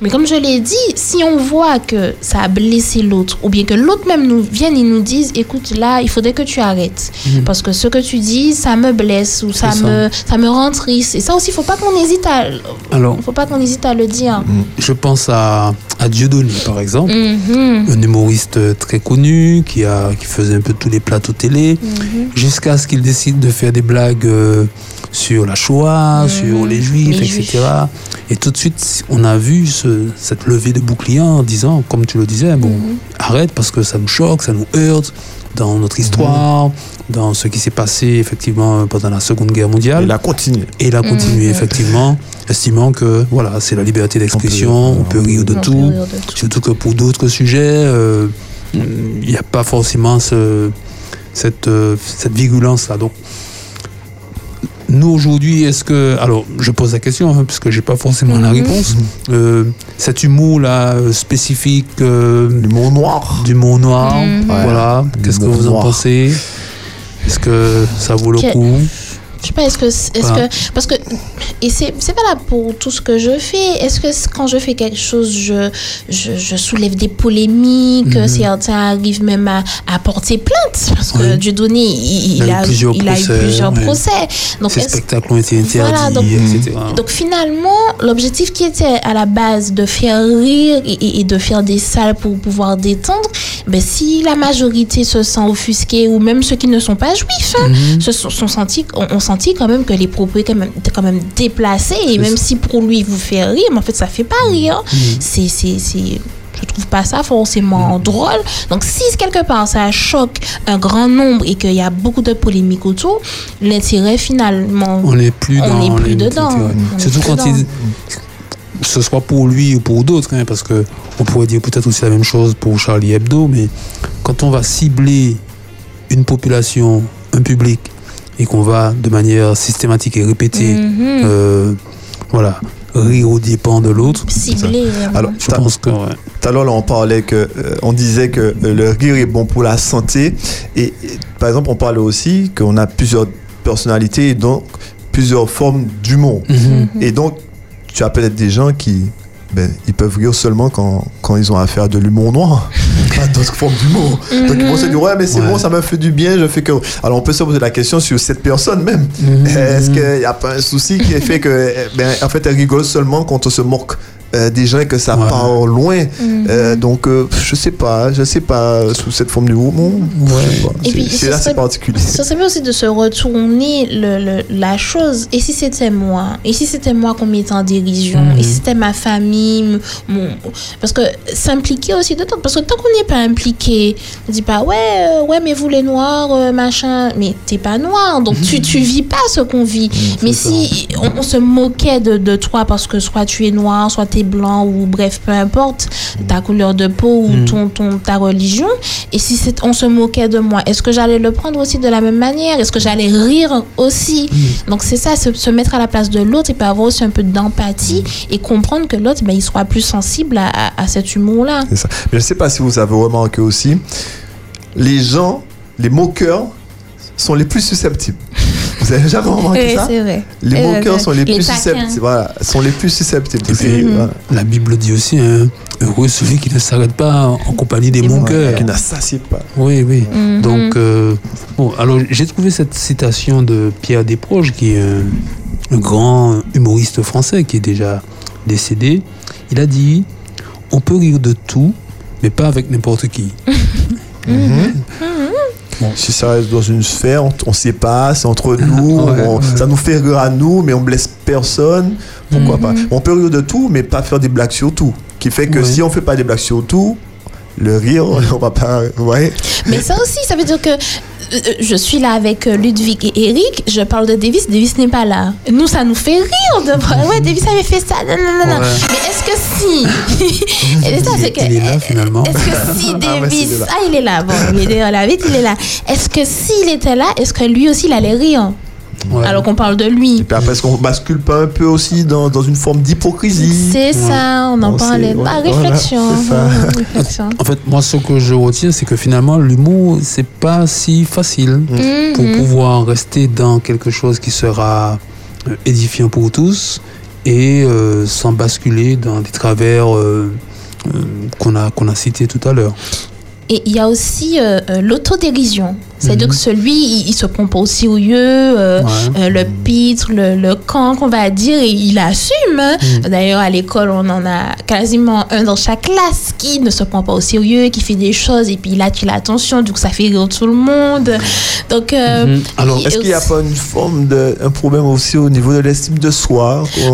Speaker 3: Mais comme je l'ai dit, si on voit que ça a blessé l'autre, ou bien que l'autre même nous vienne et nous dise, écoute, là, il faudrait que tu arrêtes.
Speaker 4: Mhm.
Speaker 3: Parce que ce que tu dis, ça me blesse ou ça, me, ça me rend triste. Et ça aussi, il faut pas qu'on hésite à,
Speaker 4: Alors,
Speaker 3: faut pas qu'on hésite à le dire.
Speaker 4: je pense à, à Dieudonné, par exemple.
Speaker 3: Mhm.
Speaker 4: un humoriste très connu qui, a, qui faisait un peu tous les plateaux télé,
Speaker 3: Mhm.
Speaker 4: jusqu'à ce qu'il décide de faire des blagues euh, sur la Shoah, sur les Juifs,
Speaker 3: Les
Speaker 4: etc.
Speaker 3: Juifs.
Speaker 4: Et tout de suite, on a vu ce- cette levée de bouclier en disant, comme tu le disais, bon,
Speaker 3: Mhm.
Speaker 4: arrête parce que ça nous choque, ça nous heurte dans notre histoire, dans ce qui s'est passé effectivement pendant la Seconde Guerre mondiale.
Speaker 2: Il a continué.
Speaker 4: Et il a continué
Speaker 3: Mhm.
Speaker 4: effectivement, estimant que voilà, c'est la liberté d'expression, on peut rire de
Speaker 3: On peut
Speaker 4: tout.
Speaker 3: rire de tout.
Speaker 4: Surtout que pour d'autres sujets, euh, il n'y a pas forcément ce- cette, euh, cette virulence-là. Donc, nous aujourd'hui, est-ce que. Alors, je pose la question, hein, puisque je n'ai pas forcément la
Speaker 3: Mhm.
Speaker 4: réponse. Euh, cet humour-là, euh, spécifique. euh,
Speaker 2: L'humour noir.
Speaker 4: D'humour noir,
Speaker 3: Mhm.
Speaker 4: voilà. Qu'est-ce que vous en pensez? Est-ce que ça vaut le
Speaker 3: Que-
Speaker 4: coup?
Speaker 3: Je sais pas, est-ce que. Est-ce
Speaker 4: Voilà.
Speaker 3: que parce que. Et c'est valable pour tout ce que je fais. Est-ce que quand je fais quelque chose, je, je, je soulève des polémiques
Speaker 4: Mhm.
Speaker 3: Certains arrivent même à, à porter plainte? Parce que. Dieudonné, il,
Speaker 4: a eu plusieurs
Speaker 3: il a eu
Speaker 4: procès,
Speaker 3: plusieurs procès. Donc,
Speaker 4: Ces spectacles ont été interdits,
Speaker 3: Voilà, donc-
Speaker 4: etc.
Speaker 3: donc finalement, l'objectif qui était à la base de faire rire et, et- et de faire des salles pour pouvoir détendre, ben si la majorité se sent offusquée ou même ceux qui ne sont pas juifs, hein,
Speaker 4: Mhm.
Speaker 3: se sont, sont sentis, ont, senti quand même que les propos étaient quand même, étaient quand même déplacés et même si pour lui il vous fait rire, mais en fait ça fait pas rire. C'est, c'est, c'est, je trouve pas ça forcément drôle. Donc si quelque part ça choque un grand nombre et qu'il y a beaucoup de polémiques autour, l'intérêt finalement
Speaker 4: On n'est plus
Speaker 3: On
Speaker 4: dans
Speaker 3: plus dedans.
Speaker 4: Surtout quand
Speaker 3: dedans.
Speaker 4: Ce soit pour lui ou pour d'autres, hein, parce que on pourrait dire peut-être aussi la même chose pour Charlie Hebdo, mais quand on va cibler une population, un public, et qu'on va de manière systématique et répétée,
Speaker 3: Mhm.
Speaker 4: euh, voilà, rire aux dépens de l'autre.
Speaker 3: ciblé. vraiment.
Speaker 2: Alors,
Speaker 4: Je pense que ouais.
Speaker 2: Tout à l'heure, on parlait que, euh, on disait que euh, le rire est bon pour la santé. Et, et, par exemple, on parlait aussi qu'on a plusieurs personnalités et donc plusieurs formes d'humour.
Speaker 4: Mhm.
Speaker 2: Et donc, tu as peut-être des gens qui, ben, ils peuvent rire seulement quand, quand ils ont affaire à de l'humour noir, pas d'autres formes d'humour. Donc, ils vont se dire, ouais, mais c'est
Speaker 4: Ouais.
Speaker 2: bon, ça me fait du bien, je fais que. Alors, on peut se poser la question sur cette personne même.
Speaker 4: Mhm.
Speaker 2: Est-ce qu'il n'y a pas un souci qui fait que, ben, en fait, elle rigole seulement quand on se moque euh, des gens et que ça
Speaker 4: Ouais.
Speaker 2: part loin
Speaker 3: Mhm.
Speaker 2: euh, donc, euh, je sais pas, je sais pas sous cette forme. Bon, sais pas.
Speaker 3: Et puis,
Speaker 2: C'est-
Speaker 3: ce
Speaker 2: c'est là, c'est
Speaker 3: serait-
Speaker 2: particulier.
Speaker 3: Ce serait bien aussi de se retourner le, le- la chose. Et si c'était moi? Et si c'était moi qu'on mettait en dérision?
Speaker 4: Mhm.
Speaker 3: Et si c'était ma famille mon... Parce que s'impliquer aussi dedans. Parce que tant qu'on n'est pas impliqué, on dit pas ouais, euh, ouais, mais vous les noirs, euh, machin. Mais t'es pas noir, donc tu, tu vis pas ce qu'on vit. mais si on, on se moquait de, de toi parce que soit tu es noir, soit tu blanc, ou bref, peu importe ta couleur de peau ou
Speaker 4: Mhm.
Speaker 3: ton, ton, ta religion, et si on se moquait de moi, est-ce que j'allais le prendre aussi de la même manière? Est-ce que j'allais rire aussi? Donc c'est ça, se, se mettre à la place de l'autre et puis avoir aussi un peu d'empathie et comprendre que l'autre, ben, il sera plus sensible à, à- à cet humour-là.
Speaker 2: Je sais pas si vous avez remarqué aussi, les gens, les moqueurs, sont les plus susceptibles. Vous avez jamais remarqué
Speaker 3: Oui,
Speaker 2: ça
Speaker 3: c'est vrai.
Speaker 2: Les
Speaker 3: Euh,
Speaker 2: moqueurs sont les,
Speaker 3: les
Speaker 2: plus
Speaker 3: taquins.
Speaker 2: susceptibles. Voilà, sont les plus susceptibles.
Speaker 4: Et puis,
Speaker 2: Voilà.
Speaker 4: la Bible dit aussi, hein, heureux celui qui ne s'arrête pas en compagnie des moqueurs.
Speaker 2: Qui n'assassine pas.
Speaker 4: Oui, oui.
Speaker 3: Mhm.
Speaker 4: Donc, euh, bon, alors j'ai trouvé cette citation de Pierre Desproges, qui est un, un grand humoriste français qui est déjà décédé. Il a dit On peut rire de tout, mais pas avec n'importe qui.
Speaker 2: Bon, si ça reste dans une sphère, on, on sait pas, c'est entre nous,
Speaker 4: Ouais,
Speaker 2: on-
Speaker 4: ouais.
Speaker 2: ça nous fait rire à nous, mais on blesse personne. Pourquoi
Speaker 3: Mhm.
Speaker 2: pas On peut rire de tout, mais pas faire des blagues sur tout. Qui fait que
Speaker 4: Ouais.
Speaker 2: si on fait pas des blagues sur tout, le rire, on va pas. Ouais.
Speaker 3: Mais ça aussi, ça veut dire que je suis là avec euh, Ludwig et Eric, je parle de Davis, Davis n'est pas là. Nous, ça nous fait rire de voir, ouais, Davis avait fait ça, non, non, non, non.
Speaker 4: Ouais.
Speaker 3: Mais est-ce que si? Et c'est ça,
Speaker 4: Il,
Speaker 3: c'est que-
Speaker 4: il est là finalement.
Speaker 3: Est-ce que si
Speaker 2: Ah,
Speaker 3: Davis.
Speaker 2: c'est là.
Speaker 3: Ah, il est là. Bon, il est la vitre, il est là. Est-ce que s'il était là, est-ce que lui aussi, il allait rire? Alors qu'on parle de lui.
Speaker 2: Et puis après, est-ce qu'on bascule pas un peu aussi dans, dans une forme d'hypocrisie
Speaker 3: C'est ça, on en
Speaker 2: On
Speaker 3: parlait.
Speaker 2: sait, ouais,
Speaker 3: Ah,
Speaker 2: voilà,
Speaker 3: réflexion.
Speaker 2: c'est ça.
Speaker 3: voilà, réflexion.
Speaker 4: En fait, moi, ce que je retiens, c'est que finalement, l'humour, c'est pas si facile
Speaker 3: Mhm.
Speaker 4: pour pouvoir rester dans quelque chose qui sera euh, édifiant pour tous et euh, sans basculer dans des travers euh, euh, qu'on a, qu'on a cités tout à l'heure.
Speaker 3: Et il y a aussi l'autodérision. C'est-à-dire
Speaker 4: Mhm.
Speaker 3: que celui, il, il se prend pas au sérieux, euh,
Speaker 4: Ouais.
Speaker 3: euh, le pitre, le, le camp qu'on va dire, et il assume. hein.
Speaker 4: Mhm.
Speaker 3: D'ailleurs, à l'école, on en a quasiment un dans chaque classe qui ne se prend pas au sérieux, qui fait des choses, et puis il attire l'attention, du coup, ça fait rire tout le monde. Donc, euh,
Speaker 4: Mhm. Alors,
Speaker 2: Est-ce qu'il n'y a pas une forme de un problème aussi au niveau de l'estime de soi? On,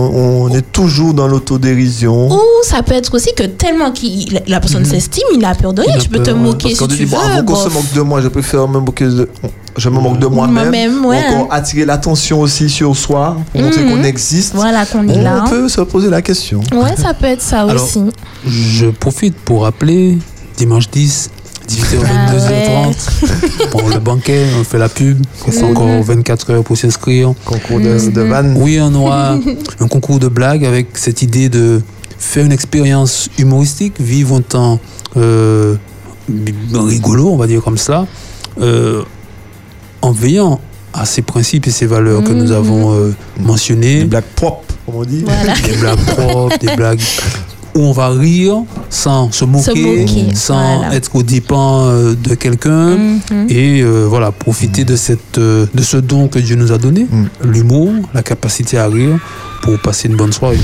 Speaker 2: on est toujours dans l'autodérision.
Speaker 3: Ou ça peut être aussi que tellement qu'il la- personne s'estime, il a peur de rien. Tu peux te
Speaker 4: peur,
Speaker 3: moquer si tu
Speaker 2: dit,
Speaker 3: veux.
Speaker 2: bon, avant qu'on se moque de moi, je préfère me moquer de. Je me moque de moi-même.
Speaker 3: Moi-même,
Speaker 2: Ou
Speaker 3: ouais.
Speaker 2: encore attirer l'attention aussi sur soi pour montrer
Speaker 3: Mhm.
Speaker 2: qu'on existe.
Speaker 3: Voilà qu'on est là.
Speaker 2: On peut se poser la question.
Speaker 3: Ouais, ça peut être ça
Speaker 4: Alors,
Speaker 3: aussi.
Speaker 4: Je profite pour rappeler dimanche 10, 18h,
Speaker 3: Ah
Speaker 4: 22h30. Pour le banquet, on fait la pub. Il reste
Speaker 3: Mhm.
Speaker 4: encore 24 heures pour s'inscrire.
Speaker 2: Concours de, de
Speaker 3: Mhm.
Speaker 2: vannes.
Speaker 4: Oui, on aura un concours de blagues avec cette idée de faire une expérience humoristique, vivre un temps euh, rigolo, on va dire comme ça, euh, en veillant à ces principes et ces valeurs que nous
Speaker 3: Mhm.
Speaker 4: avons euh, mentionnés.
Speaker 2: Des blagues propres, comme on dit.
Speaker 3: Voilà.
Speaker 4: Des blagues propres, des blagues où on va rire sans se moquer,
Speaker 3: moquer,
Speaker 4: sans
Speaker 3: voilà.
Speaker 4: être au dépens euh, de quelqu'un
Speaker 3: Mhm.
Speaker 4: et euh, voilà profiter de cette de ce don que Dieu nous a donné,
Speaker 2: Mm.
Speaker 4: l'humour, la capacité à rire pour passer une bonne soirée.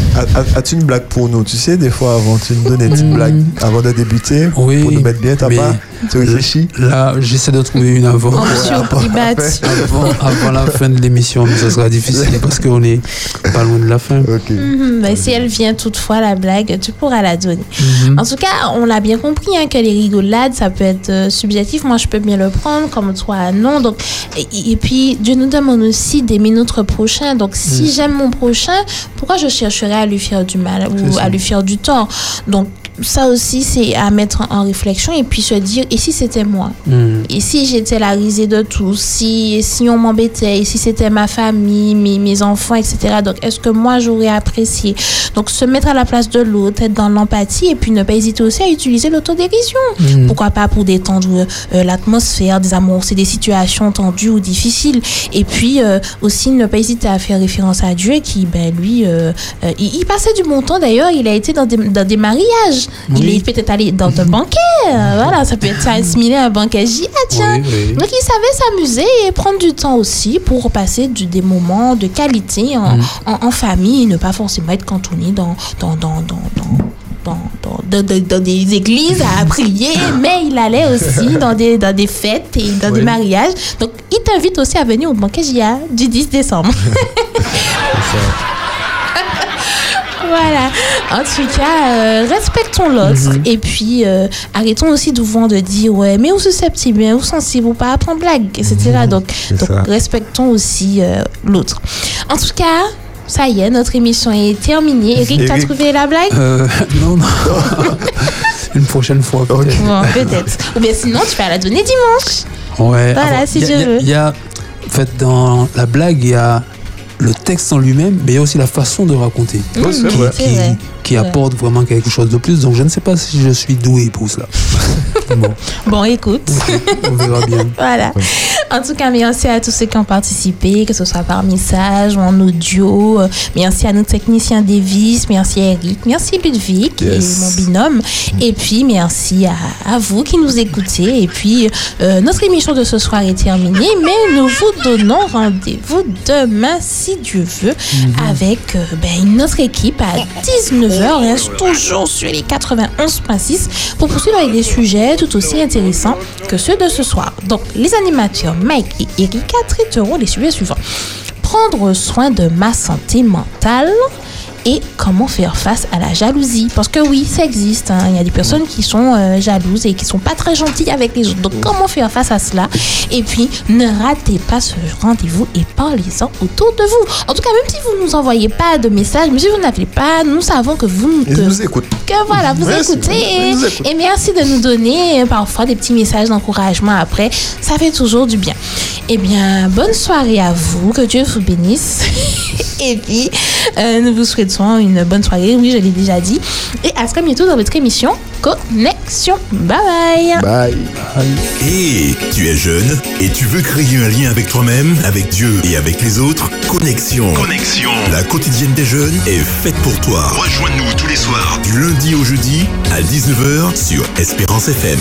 Speaker 2: As-tu une blague pour nous Tu sais, des fois, avant, tu nous donnes une petite
Speaker 4: Mm.
Speaker 2: blague avant de débuter.
Speaker 4: Oui,
Speaker 2: Pour nous mettre bien, t'as pas Tu réfléchis
Speaker 4: Là, j'essaie de trouver une avant. Avant, avant la fin de l'émission, mais ça sera difficile parce qu'on est pas loin de la fin.
Speaker 3: Mhm, mais si elle vient toutefois, la blague, tu pourras la donner.
Speaker 4: Mhm.
Speaker 3: En tout cas, on l'a bien compris hein, que les rigolades, ça peut être euh, subjectif. Moi, je peux bien le prendre, comme toi, non. Donc, et, et puis, Dieu nous demande aussi d'aimer notre prochain. Donc, si
Speaker 4: Mhm.
Speaker 3: j'aime mon prochain, pourquoi je chercherais à lui faire du mal ou à lui faire du tort? Donc, ça aussi, c'est à mettre en réflexion et puis se dire, et si c'était moi?
Speaker 4: Mhm.
Speaker 3: et si j'étais la risée de tous, si, si on m'embêtait, et si c'était ma famille, mes, mes enfants, etc. Donc, est-ce que moi, j'aurais apprécié? Donc, se mettre à la place de l'autre, être dans l'empathie, et puis ne pas hésiter aussi à utiliser l'autodérision.
Speaker 4: Mhm.
Speaker 3: Pourquoi pas pour détendre euh, l'atmosphère, désamorcer des situations tendues ou difficiles. Et puis, euh, aussi, ne pas hésiter à faire référence à Dieu qui, ben, lui, euh, euh, il, il passait du bon temps. D'ailleurs, il a été dans des, dans des mariages. Il
Speaker 4: Oui.
Speaker 3: est peut-être allé dans un banquet. euh, voilà, ça peut être assimilé à un banquet. J'y ah, tiens.
Speaker 4: Oui, oui.
Speaker 3: Donc, il savait s'amuser et prendre du temps aussi pour passer du- des moments de qualité en,
Speaker 4: Mm.
Speaker 3: en, en famille et ne pas forcément être cantonné dans, dans, dans, dans, dans dans, dans, dans- dans- dans des églises à prier, mais il allait aussi dans des, dans des fêtes et dans des mariages. Donc, il t'invite aussi à venir au banquet JA du 10 décembre. Voilà. En tout cas, euh, respectons l'autre
Speaker 4: Mhm.
Speaker 3: et puis euh, arrêtons aussi souvent de dire ouais, mais ou susceptible, ou sensible, ou pas prendre blague, etc. Donc,
Speaker 2: c'est
Speaker 3: donc respectons aussi euh, l'autre. En tout cas, ça y est, notre émission est terminée. Eric, t'as trouvé la blague?
Speaker 4: Euh, non, non. Une prochaine fois. peut-être.
Speaker 3: Bon, peut-être. Ou bien sinon, tu vas la donner dimanche.
Speaker 4: Ouais.
Speaker 3: Voilà,
Speaker 4: alors,
Speaker 3: si
Speaker 4: a-
Speaker 3: je
Speaker 4: il y a-
Speaker 3: veux.
Speaker 4: Il y a, en fait, dans la blague, il y a le texte en lui-même, mais il y a aussi la façon de raconter.
Speaker 3: Mmh,
Speaker 2: vrai.
Speaker 4: qui,
Speaker 3: vrai.
Speaker 4: qui
Speaker 3: Ouais.
Speaker 4: apporte vraiment quelque chose de plus. Donc je ne sais pas si je suis doué pour cela. bon,
Speaker 3: Bon, écoute.
Speaker 4: on verra bien.
Speaker 3: Voilà. En tout cas, merci à tous ceux qui ont participé, que ce soit par message ou en audio. Merci à nos techniciens Davis, merci à Eric, merci Ludwig
Speaker 2: Yes.
Speaker 3: et mon binôme. Et puis, merci à, à vous qui nous écoutez. Et puis, euh, notre émission de ce soir est terminée, mais nous vous donnons rendez-vous demain, si Dieu veut, avec euh, ben, une autre équipe à 19h, reste toujours sur les 91.6 pour poursuivre avec des sujets tout aussi intéressants que ceux de ce soir. Donc, les animateurs Mike et Erika traiteront les sujets suivants. Prendre soin de ma santé mentale, et comment faire face à la jalousie. Parce que oui, ça existe. hein. Il y a des personnes qui sont euh, jalouses et qui sont pas très gentilles avec les autres. Donc comment faire face à cela? Et puis ne ratez pas ce rendez-vous et parlez-en autour de vous. En tout cas, même si vous nous envoyez pas de messages, même si vous n'avez pas, nous savons que vous que-
Speaker 2: nous écoutent.
Speaker 3: que voilà, vous
Speaker 2: Merci.
Speaker 3: écoutez et merci de nous donner euh, parfois des petits messages d'encouragement après. Ça fait toujours du bien. Eh bien, bonne soirée à vous, que Dieu vous bénisse. et puis, euh, nous vous souhaitons une bonne soirée, oui, je l'ai déjà dit. Et à très bientôt dans votre émission Connexion. Bye bye.
Speaker 2: Bye.
Speaker 1: Et tu es jeune et tu veux créer un lien avec toi-même, avec Dieu et avec les autres? Connexion. Connexion. La quotidienne des jeunes est faite pour toi. Rejoins-nous tous les soirs du lundi au jeudi à 19h sur Espérance FM.